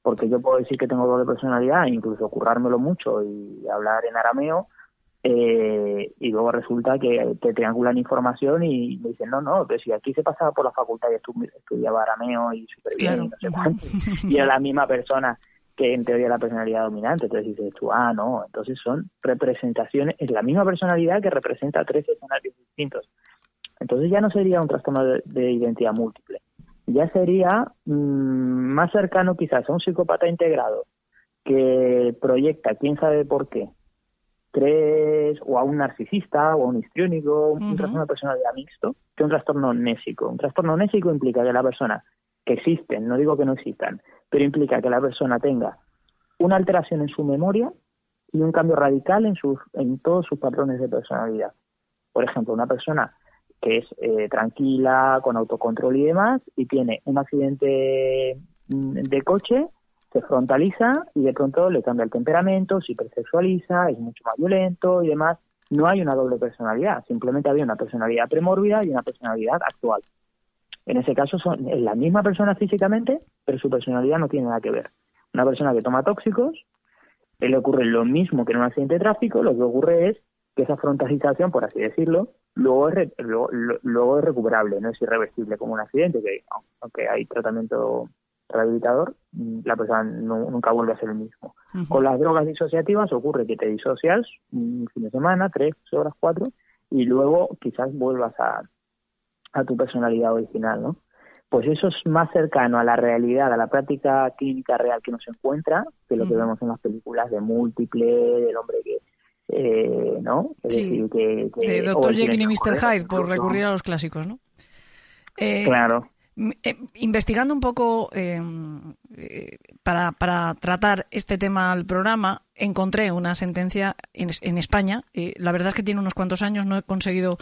Porque yo puedo decir que tengo doble personalidad, incluso currármelo mucho y hablar en arameo, eh, y luego resulta que te triangulan información y me dicen, no, no, pero si aquí se pasaba por la facultad y estudiaba arameo y súper bien y no sé cuánto, (laughs) y era la misma persona que en teoría la personalidad dominante. Entonces dices tú, ah, no, entonces son representaciones, es la misma personalidad que representa tres escenarios distintos. Entonces ya no sería un trastorno de, identidad múltiple, ya sería mm, más cercano quizás a un psicópata integrado que proyecta, quién sabe por qué, tres, o a un narcisista, o a un histriónico, un trastorno de personalidad mixto, que un trastorno nésico. Un trastorno nésico implica que la persona que existen, no digo que no existan, pero implica que la persona tenga una alteración en su memoria y un cambio radical en, sus, en todos sus patrones de personalidad. Por ejemplo, una persona que es eh, tranquila, con autocontrol y demás, y tiene un accidente mm, de coche, se frontaliza y de pronto le cambia el temperamento, se hipersexualiza, es mucho más violento y demás. no hay una doble personalidad, simplemente había una personalidad premórbida y una personalidad actual. En ese caso son la misma persona físicamente, pero su personalidad no tiene nada que ver. Una persona que toma tóxicos, le ocurre lo mismo que en un accidente de tráfico, lo que ocurre es que esa frontalización, por así decirlo, luego es, luego, es recuperable, no es irreversible como un accidente, que aunque hay tratamiento rehabilitador, la persona nunca vuelve a ser el mismo. Con las drogas disociativas ocurre que te disocias un fin de semana, tres horas, cuatro, y luego quizás vuelvas a, a tu personalidad original, ¿no? Pues eso es más cercano a la realidad, a la práctica clínica real que nos encuentra, que lo que vemos en las películas de múltiple, del hombre que, eh, ¿no? sí, que, de Dr. Jekyll y Mr. Hyde, por recurrir a los clásicos, ¿no? Eh, claro. Eh, investigando un poco eh, eh, para, para, tratar este tema al programa, encontré una sentencia en, en España. la verdad es que tiene unos cuantos años, no he conseguido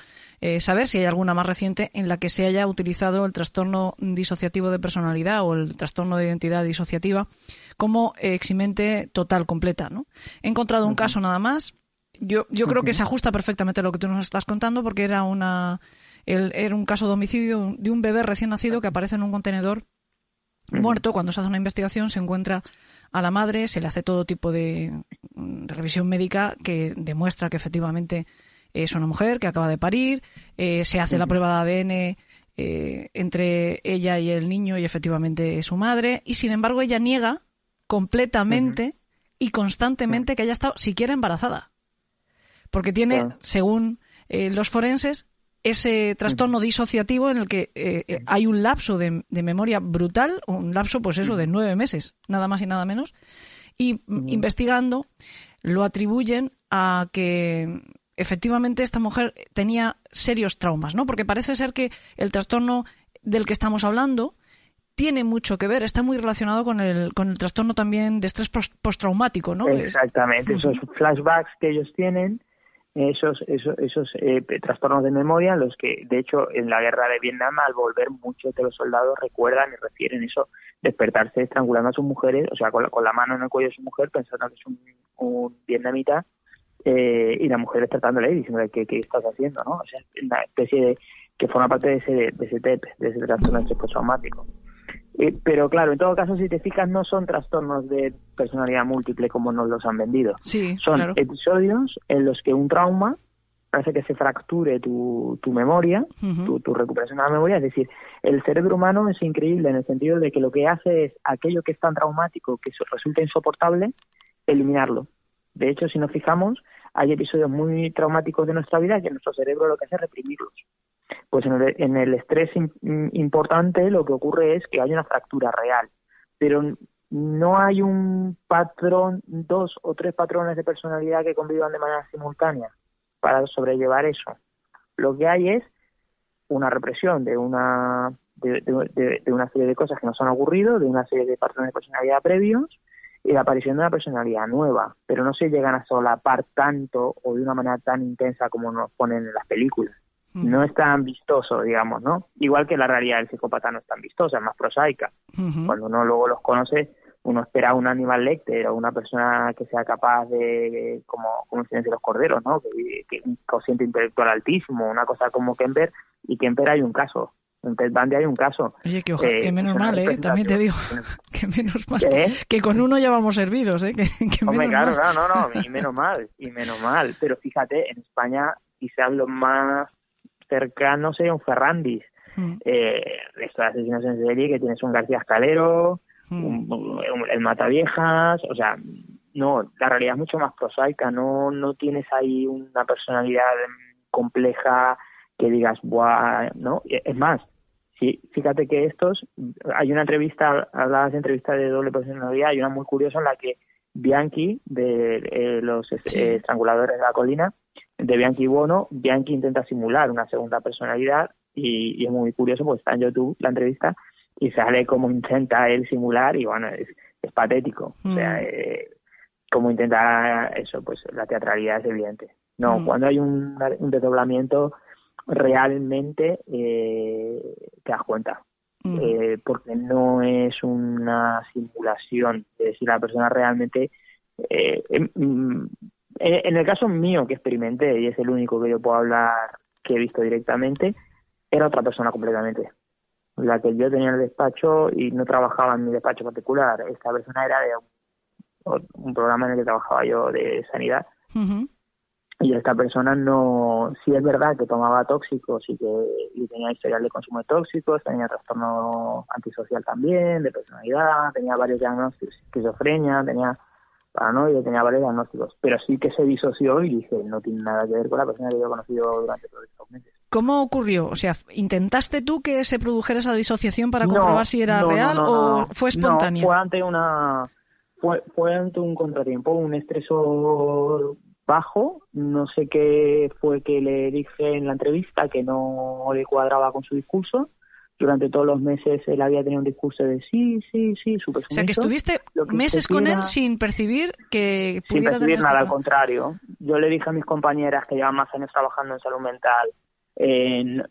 saber si hay alguna más reciente en la que se haya utilizado el trastorno disociativo de personalidad o el trastorno de identidad disociativa como eximente total, completa. ¿no? He encontrado un caso nada más. Yo, yo creo que se ajusta perfectamente a lo que tú nos estás contando porque era una era un caso de homicidio de un bebé recién nacido que aparece en un contenedor muerto. Cuando se hace una investigación se encuentra a la madre, se le hace todo tipo de, revisión médica que demuestra que efectivamente es una mujer que acaba de parir, eh, se hace la prueba de ADN eh, entre ella y el niño y efectivamente es su madre, y sin embargo ella niega completamente y constantemente que haya estado siquiera embarazada. Porque tiene, según eh, los forenses, ese trastorno disociativo en el que eh, eh, hay un lapso de, memoria brutal, un lapso, pues eso, de nueve meses, nada más y nada menos. Y investigando, lo atribuyen a que efectivamente esta mujer tenía serios traumas, ¿no? Porque parece ser que el trastorno del que estamos hablando tiene mucho que ver, está muy relacionado con el, con el trastorno también de estrés postraumático, ¿no? Exactamente, esos flashbacks que ellos tienen esos, esos, esos eh, trastornos de memoria, los que de hecho en la guerra de Vietnam al volver muchos de los soldados recuerdan y refieren eso, despertarse estrangulando a sus mujeres, o sea, con la, con la mano en el cuello de su mujer pensando que es un, un vietnamita eh, y la mujer tratándole y diciéndole ¿qué, qué estás haciendo, ¿no? O sea, una especie de que forma parte de ese, de ese TEP, de ese trastorno postraumático. Eh, pero claro, en todo caso, si te fijas, no son trastornos de personalidad múltiple como nos los han vendido. Sí, son episodios en los que un trauma hace que se fracture tu, tu memoria, tu, tu, recuperación de la memoria. Es decir, el cerebro humano es increíble en el sentido de que lo que hace es aquello que es tan traumático, que resulta insoportable, eliminarlo. De hecho, si nos fijamos, hay episodios muy traumáticos de nuestra vida que nuestro cerebro lo que hace es reprimirlos. Pues en el, estrés importante lo que ocurre es que hay una fractura real, pero no hay un patrón, dos o tres patrones de personalidad que convivan de manera simultánea para sobrellevar eso. Lo que hay es una represión de una de, una serie de cosas que nos han ocurrido, de una serie de patrones de personalidad previos y la aparición de una personalidad nueva, pero no se llegan a solapar tanto o de una manera tan intensa como nos ponen en las películas no es tan vistoso, digamos, ¿no? Igual que la realidad del psicópata no es tan vistosa, es más prosaica. Cuando uno luego los conoce, uno espera un animal lecter o una persona que sea capaz de, como, como en los Corderos, ¿no? Que, que, un cociente intelectual altísimo, una cosa como Kemper, y Kemper hay un caso. En Ted Bundy hay un caso. Oye, que, eh, que menos mal, ¿eh? También te digo. (laughs) que menos mal. Que, con uno ya vamos servidos, ¿eh? Que, Hombre, claro, claro, no, no, y (laughs) menos mal, y menos mal. Pero fíjate, en España quizás lo más cercano sería un Ferrandis. Mm. Eh, estos asesinos en serie que tienes un García Escalero, mm. el Mataviejas, o sea, no, la realidad es mucho más prosaica, no, no tienes ahí una personalidad compleja que digas, buah, ¿no? Es más, sí, fíjate que estos, hay una entrevista, hablabas de entrevista de doble personalidad, hay una muy curiosa en la que Bianchi, de eh, los estranguladores de la colina, de Bianchi Bono, Bianchi intenta simular una segunda personalidad y, es muy curioso porque está en YouTube la entrevista y sale como intenta él simular y bueno, es, patético. O sea, mm. eh, como intenta eso, pues la teatralidad es evidente. No, mm. cuando hay un, desdoblamiento realmente eh, te das cuenta. Mm. Eh, porque no es una simulación, es decir, la persona realmente eh, em, En el caso mío que experimenté, y es el único que yo puedo hablar que he visto directamente, era otra persona completamente. La que yo tenía en el despacho y no trabajaba en mi despacho particular. Esta persona era de un, programa en el que trabajaba yo de sanidad. Y esta persona no, sí es verdad que tomaba tóxicos y que tenía historial de consumo de tóxicos, tenía trastorno antisocial también, de personalidad, tenía varios diagnósticos, esquizofrenia, tenía paranoia, tenía varios diagnósticos, pero sí que se disoció y dije, no tiene nada que ver con la persona que yo he conocido durante todos estos meses. ¿Cómo ocurrió? O sea, ¿intentaste tú que se produjera esa disociación para comprobar si era real o fue espontáneo? fue ante una fue, fue ante un contratiempo, un estresor bajo. No sé qué fue que le dije en la entrevista que no le cuadraba con su discurso. Durante todos los meses él había tenido un discurso de sí, sí, sí, súper O sea, que estuviste meses con él sin percibir que pudiera Sin percibir nada, al contrario. Yo le dije a mis compañeras que llevan más años trabajando en salud mental eh,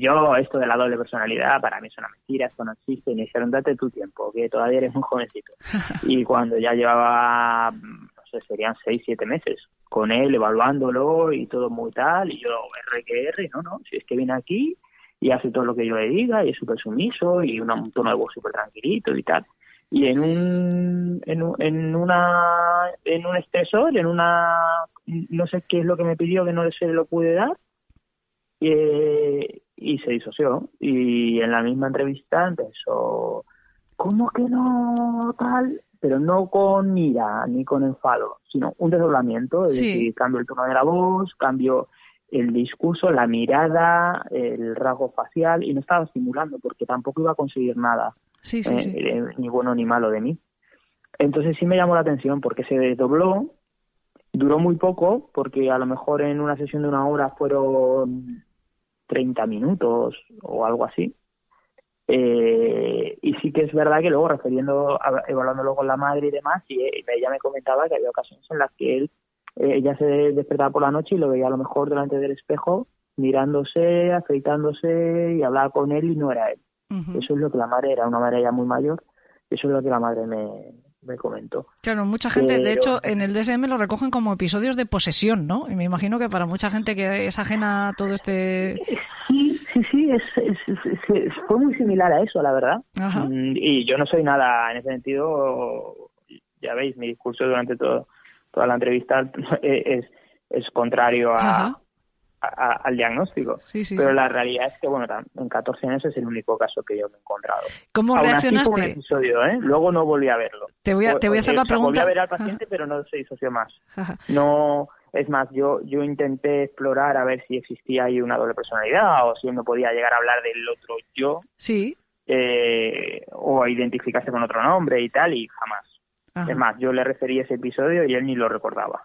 yo, esto de la doble personalidad, para mí es una mentira, esto no existe. Y me dijeron, date tu tiempo, que todavía eres muy jovencito. (laughs) y cuando ya llevaba, no sé, serían seis, siete meses con él, evaluándolo y todo muy tal, y yo, R que R, no, no, si es que viene aquí y hace todo lo que yo le diga, y es súper sumiso, y un tono de voz súper tranquilito y tal. Y en un, en, en una, en un estresor, en una, no sé qué es lo que me pidió que no se lo pude dar, y, se disoció. Y en la misma entrevista empezó, ¿cómo que no tal? Pero no con ira ni con enfado, sino un desdoblamiento, es decir, cambio el tono de la voz, cambio el discurso, la mirada, el rasgo facial, y no estaba simulando porque tampoco iba a conseguir nada, eh, ni bueno ni malo de mí. Entonces sí me llamó la atención porque se desdobló, duró muy poco, porque a lo mejor en una sesión de una hora fueron 30 minutos o algo así. Eh, y sí que es verdad que luego, refiriendo, evaluándolo con la madre y demás, y ella me comentaba que había ocasiones en las que él, eh, ella se despertaba por la noche y lo veía a lo mejor delante del espejo, mirándose, afeitándose y hablaba con él y no era él. Eso es lo que la madre era, una madre ya muy mayor, eso es lo que la madre me, me comentó. Claro, mucha gente, de hecho, en el DSM lo recogen como episodios de posesión, ¿no? Y me imagino que para mucha gente que es ajena a todo este... Sí, sí, sí, es, fue muy similar a eso, la verdad. Mm, y yo no soy nada en ese sentido, ya veis, mi discurso durante todo, toda la entrevista (laughs) es, es contrario a, al diagnóstico. Pero la realidad es que, bueno, en 14 años es el único caso que yo me he encontrado. ¿Cómo reaccionaste? un episodio, ¿eh? Luego no volví a verlo. Te voy a, te voy a hacer la pregunta. volví a ver al paciente, pero no se disoció más. No, es más, yo, yo intenté explorar a ver si existía ahí una doble personalidad o si me podía llegar a hablar del otro yo. Sí. Eh, o a identificarse con otro nombre y tal, y jamás. Es más, yo le referí ese episodio y él ni lo recordaba.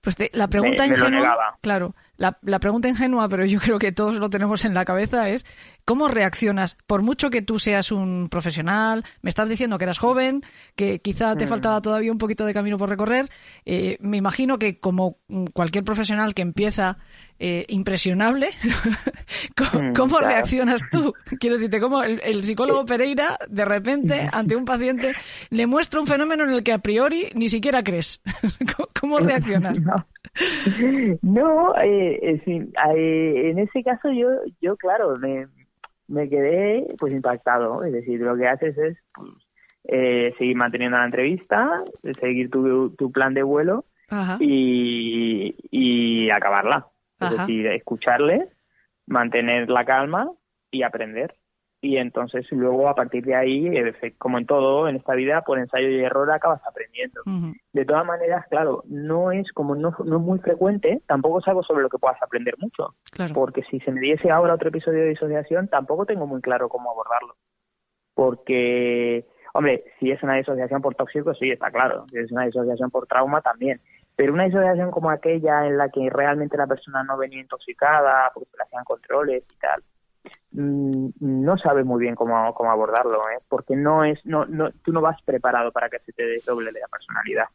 Pues la pregunta ingenua, claro, la, la, pregunta ingenua, pero yo creo que todos lo tenemos en la cabeza es ¿cómo reaccionas? Por mucho que tú seas un profesional, me estás diciendo que eras joven, que quizá te mm. faltaba todavía un poquito de camino por recorrer, eh, me imagino que como cualquier profesional que empieza eh, impresionable. (laughs) ¿Cómo, mm, reaccionas tú? Quiero decirte, ¿cómo el, psicólogo Pereira, de repente, (laughs) ante un paciente, le muestra un fenómeno en el que a priori ni siquiera crees? (laughs) ¿Cómo, reaccionas? No, eh, en ese caso yo, yo claro, me, me quedé pues impactado. Es decir, lo que haces es pues, eh, seguir manteniendo la entrevista, seguir tu, tu plan de vuelo y, y acabarla. Es decir, escucharle, mantener la calma y aprender. Y entonces luego a partir de ahí, eh, como en todo en esta vida, por ensayo y error acabas aprendiendo. De todas maneras, claro, no es como no, no es muy frecuente, tampoco es algo sobre lo que puedas aprender mucho. Porque si se me diese ahora otro episodio de disociación, tampoco tengo muy claro cómo abordarlo. Porque, hombre, si es una disociación por tóxico, sí, está claro. Si es una disociación por trauma, también. Pero una disociación como aquella en la que realmente la persona no venía intoxicada porque se le hacían controles y tal, no sabe muy bien cómo, cómo abordarlo, ¿eh? porque no es, no, no, tú no vas preparado para que se te desdoble la personalidad.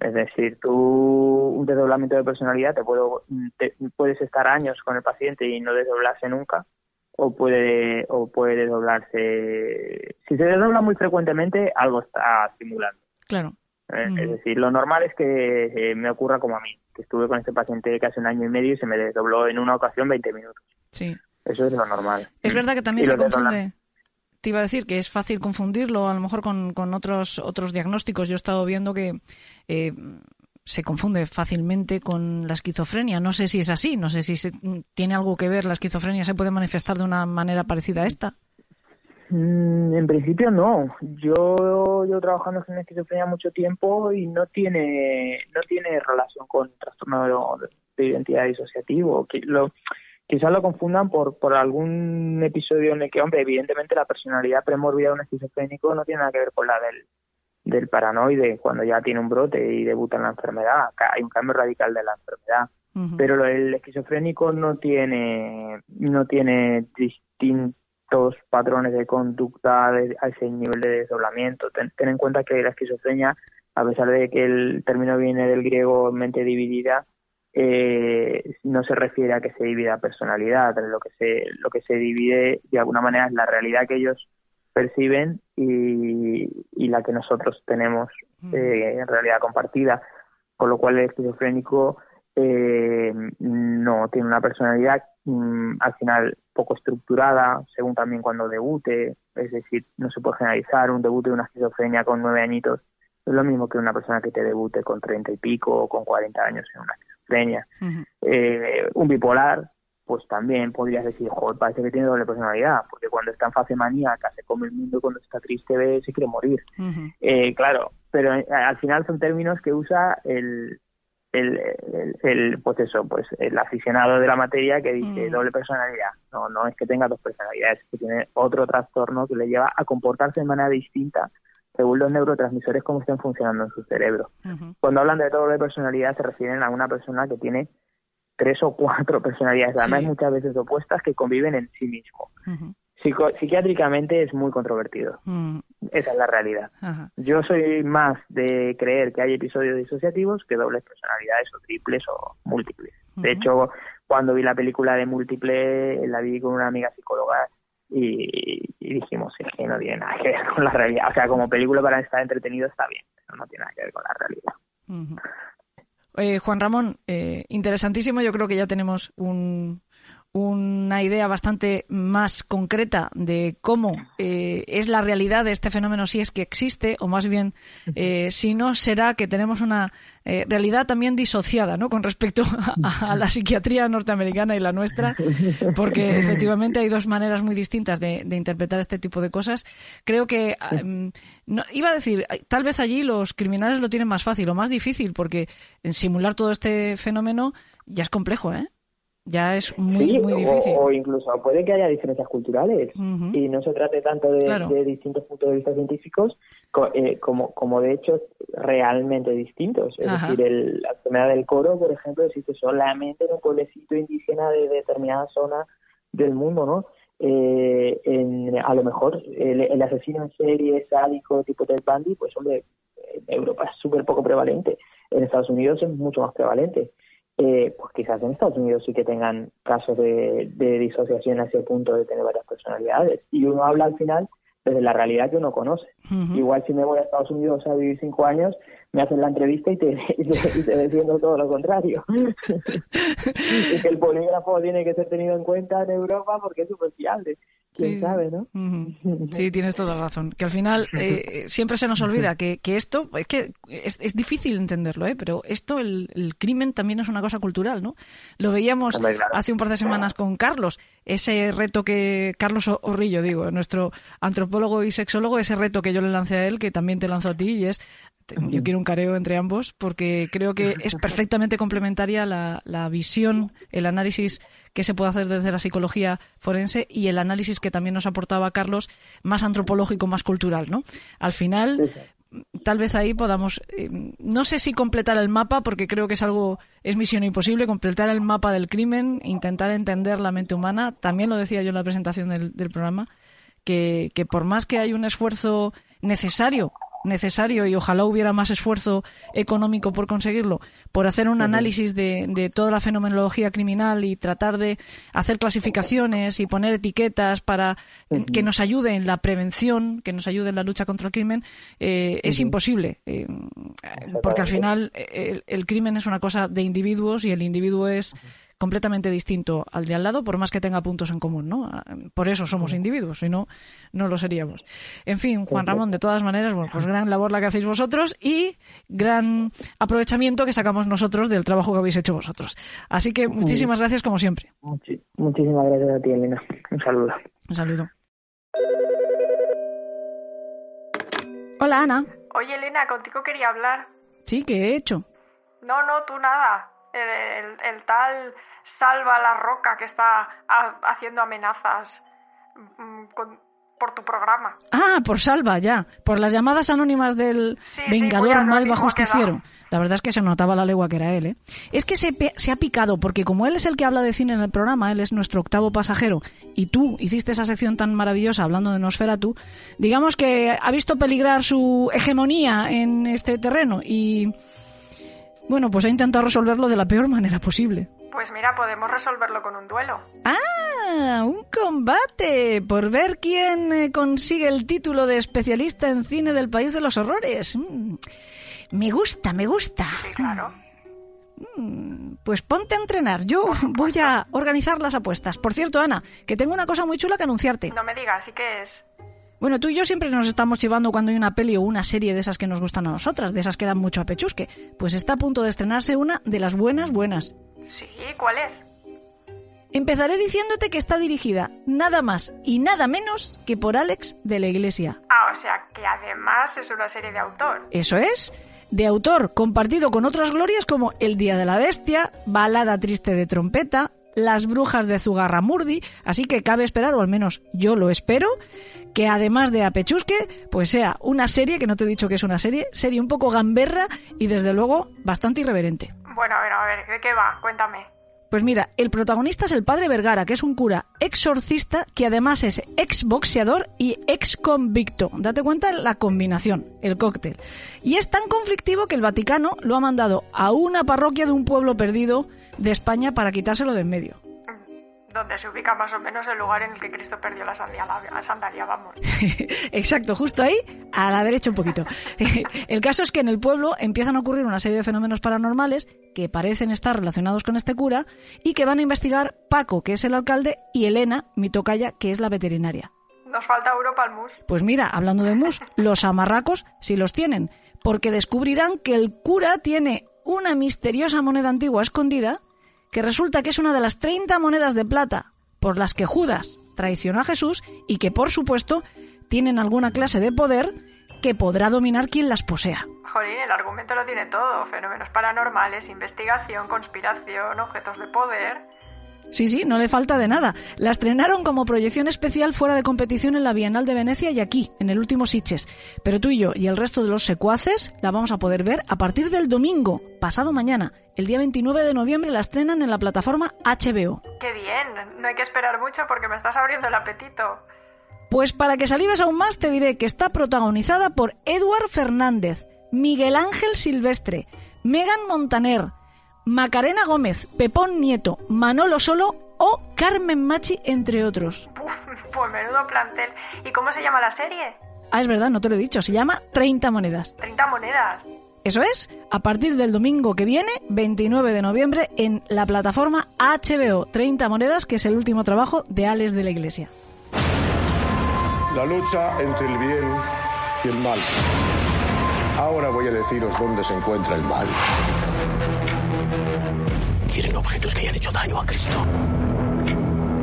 Es decir, tú un desdoblamiento de personalidad te, puedo, te, puedes estar años con el paciente y no desdoblarse nunca, o puede o puede desdoblarse. Si se desdobla muy frecuentemente, algo está simulando. Claro. Eh, es decir, lo normal es que eh, me ocurra como a mí, que estuve con este paciente casi un año y medio y se me desdobló en una ocasión 20 minutos. Sí. Eso es lo normal. Es verdad que también se confunde. Te iba a decir que es fácil confundirlo a lo mejor con, con otros otros diagnósticos. Yo he estado viendo que eh, se confunde fácilmente con la esquizofrenia. No sé si es así, no sé si se, tiene algo que ver. La esquizofrenia se puede manifestar de una manera parecida a esta. Mm, en principio no. Yo llevo trabajando en esquizofrenia mucho tiempo y no tiene no tiene relación con trastorno de, identidad disociativo. Lo, quizás lo confundan por, por algún episodio en el que, hombre, evidentemente la personalidad premórbida de un esquizofrénico no tiene nada que ver con la del, del paranoide cuando ya tiene un brote y debuta en la enfermedad. Hay un cambio radical de la enfermedad. Pero el esquizofrénico no tiene, no tiene distinto patrones de conducta a ese nivel de desdoblamiento. Ten, en cuenta que la esquizofrenia, a pesar de que el término viene del griego mente dividida, eh, no se refiere a que se divida personalidad. Lo que se, lo que se divide de alguna manera es la realidad que ellos perciben y, la que nosotros tenemos eh, en realidad compartida. Con lo cual el esquizofrénico eh, no tiene una personalidad mm, al final poco estructurada, según también cuando debute, es decir, no se puede generalizar un debut de una esquizofrenia con nueve añitos, es lo mismo que una persona que te debute con treinta y pico o con cuarenta años en una esquizofrenia. Eh, un bipolar, pues también podrías decir, joder, parece que tiene doble personalidad, porque cuando está en fase maníaca se come el mundo cuando está triste ve, se quiere morir. eh, claro, pero eh, al final son términos que usa el, el, el, pues eso, pues el aficionado de la materia que dice mm. doble personalidad. No, no es que tenga dos personalidades, es que tiene otro trastorno que le lleva a comportarse de manera distinta según los neurotransmisores cómo estén funcionando en su cerebro. Cuando hablan de doble personalidad se refieren a una persona que tiene tres o cuatro (laughs) personalidades, además muchas veces opuestas, que conviven en sí mismo psiquiátricamente es muy controvertido. Mm. Esa es la realidad. Yo soy más de creer que hay episodios disociativos que dobles personalidades o triples o múltiples. De hecho, cuando vi la película de múltiple, la vi con una amiga psicóloga y, dijimos que no tiene nada que ver con la realidad. O sea, como película para estar entretenido está bien, pero no tiene nada que ver con la realidad. Juan Ramón, eh, interesantísimo. Yo creo que ya tenemos un, una idea bastante más concreta de cómo eh, es la realidad de este fenómeno, si es que existe, o más bien, eh, si no, será que tenemos una eh, realidad también disociada ¿no? con respecto a, la psiquiatría norteamericana y la nuestra, porque (laughs) efectivamente hay dos maneras muy distintas de, interpretar este tipo de cosas. Creo que, mm, no, iba a decir, tal vez allí los criminales lo tienen más fácil o más difícil, porque en simular todo este fenómeno ya es complejo, ¿eh? Ya es muy, muy difícil. O, incluso puede que haya diferencias culturales y no se trate tanto de, distintos puntos de vista científicos eh, como, como de hecho realmente distintos. Es decir, el, la enfermedad del coro, por ejemplo, existe solamente en un pueblecito indígena de determinada zona del mundo, ¿no? Eh, en, a lo mejor el, asesino en serie sádico tipo Ted Bundy, pues hombre, en Europa es súper poco prevalente. En Estados Unidos es mucho más prevalente eh, pues quizás en Estados Unidos sí que tengan casos de, de disociación a ese punto de tener varias personalidades. Y uno habla al final desde la realidad que uno conoce. Igual si me voy a Estados Unidos a vivir cinco años, me hacen la entrevista y te, (laughs) y te, todo lo contrario. (laughs) y que el polígrafo tiene que ser tenido en cuenta en Europa porque es súper fiable quién sabe, ¿no? Sí, (laughs) tienes toda razón. Que al final eh, (laughs) siempre se nos olvida que, que esto, es que es, es, difícil entenderlo, ¿eh? Pero esto, el, el, crimen también es una cosa cultural, ¿no? Lo veíamos hace un par de semanas con Carlos, ese reto que, Carlos Orrillo, digo, nuestro antropólogo y sexólogo, ese reto que yo le lancé a él, que también te lanzo a ti, y es yo quiero un careo entre ambos porque creo que (laughs) es perfectamente complementaria la, la, visión, el análisis que se puede hacer desde la psicología forense y el análisis que también nos aportaba Carlos, más antropológico, más cultural, ¿no? Al final, tal vez ahí podamos, eh, no sé si completar el mapa, porque creo que es algo, es misión imposible, completar el mapa del crimen, intentar entender la mente humana. También lo decía yo en la presentación del, del programa, que, que por más que hay un esfuerzo necesario necesario y ojalá hubiera más esfuerzo económico por conseguirlo, por hacer un análisis de, de, toda la fenomenología criminal y tratar de hacer clasificaciones y poner etiquetas para que nos ayude en la prevención, que nos ayude en la lucha contra el crimen, eh, es imposible. Eh, porque al final el, el, crimen es una cosa de individuos y el individuo es completamente distinto al de al lado, por más que tenga puntos en común, ¿no? Ah, por eso somos individuos, si no, no lo seríamos. En fin, Juan Ramón, de todas maneras, bueno, pues gran labor la que hacéis vosotros y gran aprovechamiento que sacamos nosotros del trabajo que habéis hecho vosotros. Así que muchísimas gracias como siempre. Muchísimas gracias a ti, Elena. Un saludo. Un saludo. Hola, Ana. Oye, Elena, contigo quería hablar. Sí, ¿qué he hecho? No, no, tú nada. El, el, tal Salva la Roca que está haciendo amenazas mm, por tu programa. Ah, por Salva, ya. Por las llamadas anónimas del Vengador Malva Justiciero. La verdad es que se notaba la legua que era él, ¿eh? Es que se, se, ha picado, porque como él es el que habla de cine en el programa, él es nuestro octavo pasajero, y tú hiciste esa sección tan maravillosa hablando de Nosferatu, digamos que ha visto peligrar su hegemonía en este terreno y bueno, pues ha intentado resolverlo de la peor manera posible. Pues mira, podemos resolverlo con un duelo. ¡Ah! ¡Un combate! Por ver quién eh, consigue el título de especialista en cine del país de los horrores. Mm. Me gusta, me gusta. Sí, claro. Mm, pues ponte a entrenar. Yo (laughs) voy a organizar las apuestas. Por cierto, Ana, que tengo una cosa muy chula que anunciarte. No me digas, ¿y qué es? Bueno, tú y yo siempre nos estamos llevando cuando hay una peli o una serie de esas que nos gustan a nosotras, de esas que dan mucho a pechusque. Pues está a punto de estrenarse una de las buenas buenas. Sí, ¿cuál es? Empezaré diciéndote que está dirigida nada más y nada menos que por Alex de la Iglesia. Ah, o sea que además es una serie de autor. Eso es. De autor compartido con otras glorias como El Día de la Bestia, Balada Triste de Trompeta, Las Brujas de Zugarramurdi, así que cabe esperar, o al menos yo lo espero, que además de Apechusque, pues sea una serie, que no te he dicho que es una serie, serie un poco gamberra y desde luego bastante irreverente. Bueno, a ver, a ver, ¿de qué va? Cuéntame. Pues mira, el protagonista es el padre Vergara, que es un cura exorcista que además es ex boxeador y ex convicto. Date cuenta la combinación, el cóctel. Y es tan conflictivo que el Vaticano lo ha mandado a una parroquia de un pueblo perdido de España para quitárselo de en medio donde se ubica más o menos el lugar en el que Cristo perdió la sandalia, vamos. (laughs) Exacto, justo ahí, a la derecha un poquito. (laughs) el caso es que en el pueblo empiezan a ocurrir una serie de fenómenos paranormales que parecen estar relacionados con este cura y que van a investigar Paco, que es el alcalde, y Elena, mi tocaya, que es la veterinaria. Nos falta Europa al mus. Pues mira, hablando de mus, (laughs) los amarracos sí los tienen, porque descubrirán que el cura tiene una misteriosa moneda antigua escondida que resulta que es una de las 30 monedas de plata por las que Judas traicionó a Jesús y que, por supuesto, tienen alguna clase de poder que podrá dominar quien las posea. Jolín, el argumento lo tiene todo. Fenómenos paranormales, investigación, conspiración, objetos de poder. Sí, sí, no le falta de nada. La estrenaron como proyección especial fuera de competición en la Bienal de Venecia y aquí, en el último Sitges. Pero tú y yo y el resto de los secuaces la vamos a poder ver a partir del domingo, pasado mañana. El día 29 de noviembre la estrenan en la plataforma HBO. ¡Qué bien! No hay que esperar mucho porque me estás abriendo el apetito. Pues para que salives aún más te diré que está protagonizada por Edward Fernández, Miguel Ángel Silvestre, Megan Montaner, Macarena Gómez, Pepón Nieto, Manolo Solo o Carmen Machi, entre otros. pues menudo plantel. ¿Y cómo se llama la serie? Ah, es verdad, no te lo he dicho. Se llama 30 monedas. 30 monedas. Eso es, a partir del domingo que viene, 29 de noviembre, en la plataforma HBO 30 monedas, que es el último trabajo de Alex de la Iglesia. La lucha entre el bien y el mal. Ahora voy a deciros dónde se encuentra el mal. Objetos que hayan hecho daño a Cristo.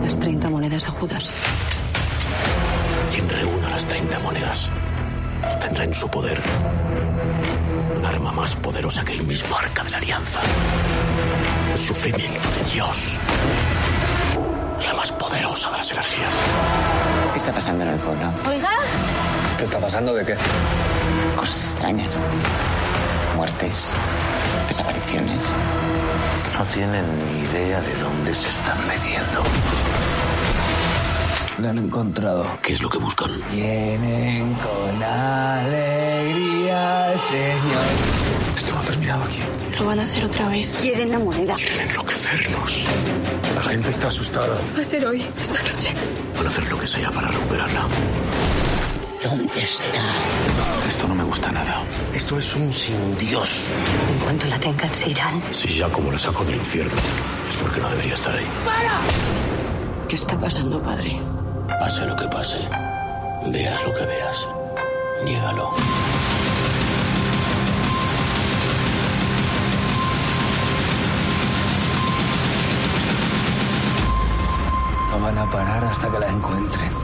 Las 30 monedas de Judas. Quien reúna las 30 monedas tendrá en su poder un arma más poderosa que el mismo arca de la alianza. El sufrimiento de Dios. La más poderosa de las energías. ¿Qué está pasando en el pueblo? Oiga. ¿Qué está pasando de qué? Cosas extrañas. Muertes. Desapariciones. No tienen ni idea de dónde se están metiendo. Le han encontrado. ¿Qué es lo que buscan? Vienen con alegría, señor. Esto no ha terminado aquí. Lo van a hacer otra vez. Quieren la moneda. Quieren enloquecernos. La gente está asustada. Va a ser hoy, esta noche. Van a hacer lo que sea para recuperarla. ¿Dónde está? Esto no me gusta nada. Esto es un sin Dios. En cuanto la tengan, se irán. Si ya como la saco del infierno, es porque no debería estar ahí. ¿Qué está pasando, padre? Pase lo que pase, veas lo que veas, niégalo. No van a parar hasta que la encuentren.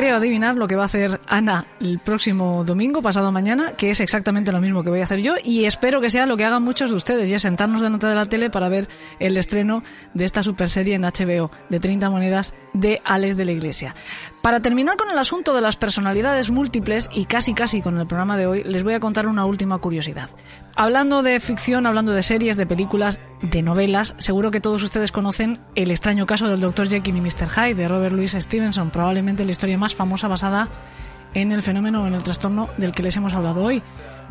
Creo adivinar lo que va a hacer Ana el próximo domingo, pasado mañana, que es exactamente lo mismo que voy a hacer yo y espero que sea lo que hagan muchos de ustedes, y sentarnos delante de la tele para ver el estreno de esta super serie en HBO de 30 monedas de Alex de la Iglesia. Para terminar con el asunto de las personalidades múltiples y casi casi con el programa de hoy, les voy a contar una última curiosidad. Hablando de ficción, hablando de series, de películas, de novelas, seguro que todos ustedes conocen el extraño caso del Dr. Jekyll y Mr. Hyde de Robert Louis Stevenson, probablemente la historia más famosa basada en el fenómeno o en el trastorno del que les hemos hablado hoy.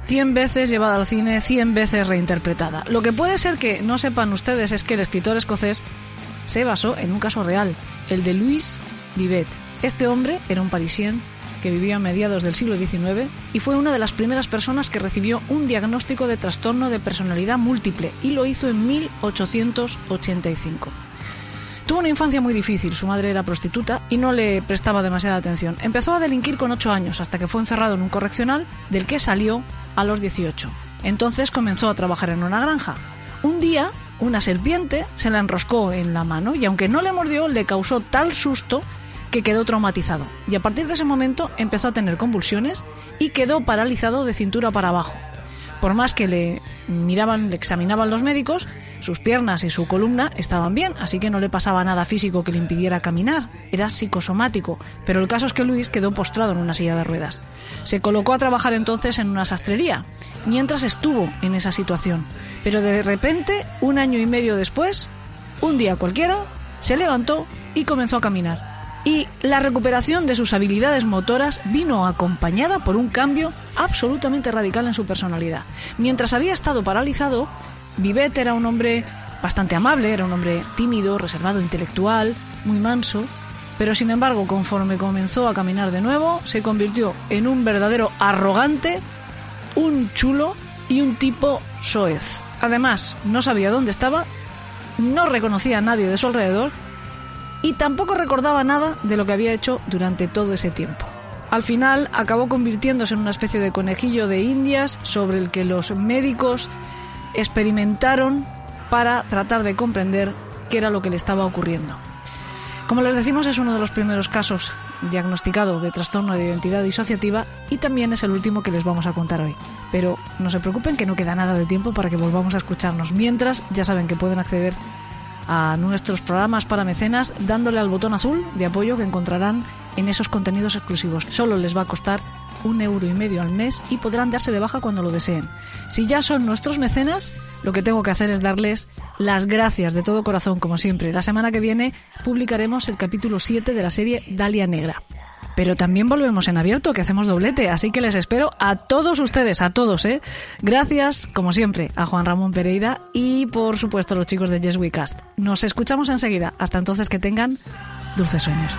100 veces llevada al cine, 100 veces reinterpretada. Lo que puede ser que no sepan ustedes es que el escritor escocés se basó en un caso real, el de Louis Vivet. Este hombre era un parisien que vivió a mediados del siglo XIX y fue una de las primeras personas que recibió un diagnóstico de trastorno de personalidad múltiple y lo hizo en 1885. Tuvo una infancia muy difícil, su madre era prostituta y no le prestaba demasiada atención. Empezó a delinquir con 8 años hasta que fue encerrado en un correccional del que salió a los 18. Entonces comenzó a trabajar en una granja. Un día, una serpiente se la enroscó en la mano y aunque no le mordió, le causó tal susto que quedó traumatizado. Y a partir de ese momento empezó a tener convulsiones y quedó paralizado de cintura para abajo. Por más que le miraban, le examinaban los médicos, sus piernas y su columna estaban bien, así que no le pasaba nada físico que le impidiera caminar, era psicosomático, pero el caso es que Luis quedó postrado en una silla de ruedas. Se colocó a trabajar entonces en una sastrería, mientras estuvo en esa situación, pero de repente, un año y medio después, un día cualquiera, se levantó y comenzó a caminar y la recuperación de sus habilidades motoras vino acompañada por un cambio absolutamente radical en su personalidad. Mientras había estado paralizado, Vivet era un hombre bastante amable, era un hombre tímido, reservado, intelectual, muy manso, pero sin embargo, conforme comenzó a caminar de nuevo, se convirtió en un verdadero arrogante, un chulo y un tipo soez. Además, no sabía dónde estaba, no reconocía a nadie de su alrededor y tampoco recordaba nada de lo que había hecho durante todo ese tiempo. Al final acabó convirtiéndose en una especie de conejillo de indias sobre el que los médicos experimentaron para tratar de comprender qué era lo que le estaba ocurriendo. Como les decimos, es uno de los primeros casos diagnosticado de trastorno de identidad disociativa y también es el último que les vamos a contar hoy. Pero no se preocupen que no queda nada de tiempo para que volvamos a escucharnos. Mientras, ya saben que pueden acceder a nuestros programas para mecenas dándole al botón azul de apoyo que encontrarán en esos contenidos exclusivos. Solo les va a costar un euro y medio al mes y podrán darse de baja cuando lo deseen. Si ya son nuestros mecenas, lo que tengo que hacer es darles las gracias de todo corazón, como siempre. La semana que viene publicaremos el capítulo 7 de la serie Dalia Negra. Pero también volvemos en abierto, que hacemos doblete, así que les espero a todos ustedes, a todos, ¿eh? Gracias, como siempre, a Juan Ramón Pereira y, por supuesto, a los chicos de Yes Cast. Nos escuchamos enseguida. Hasta entonces, que tengan dulces sueños.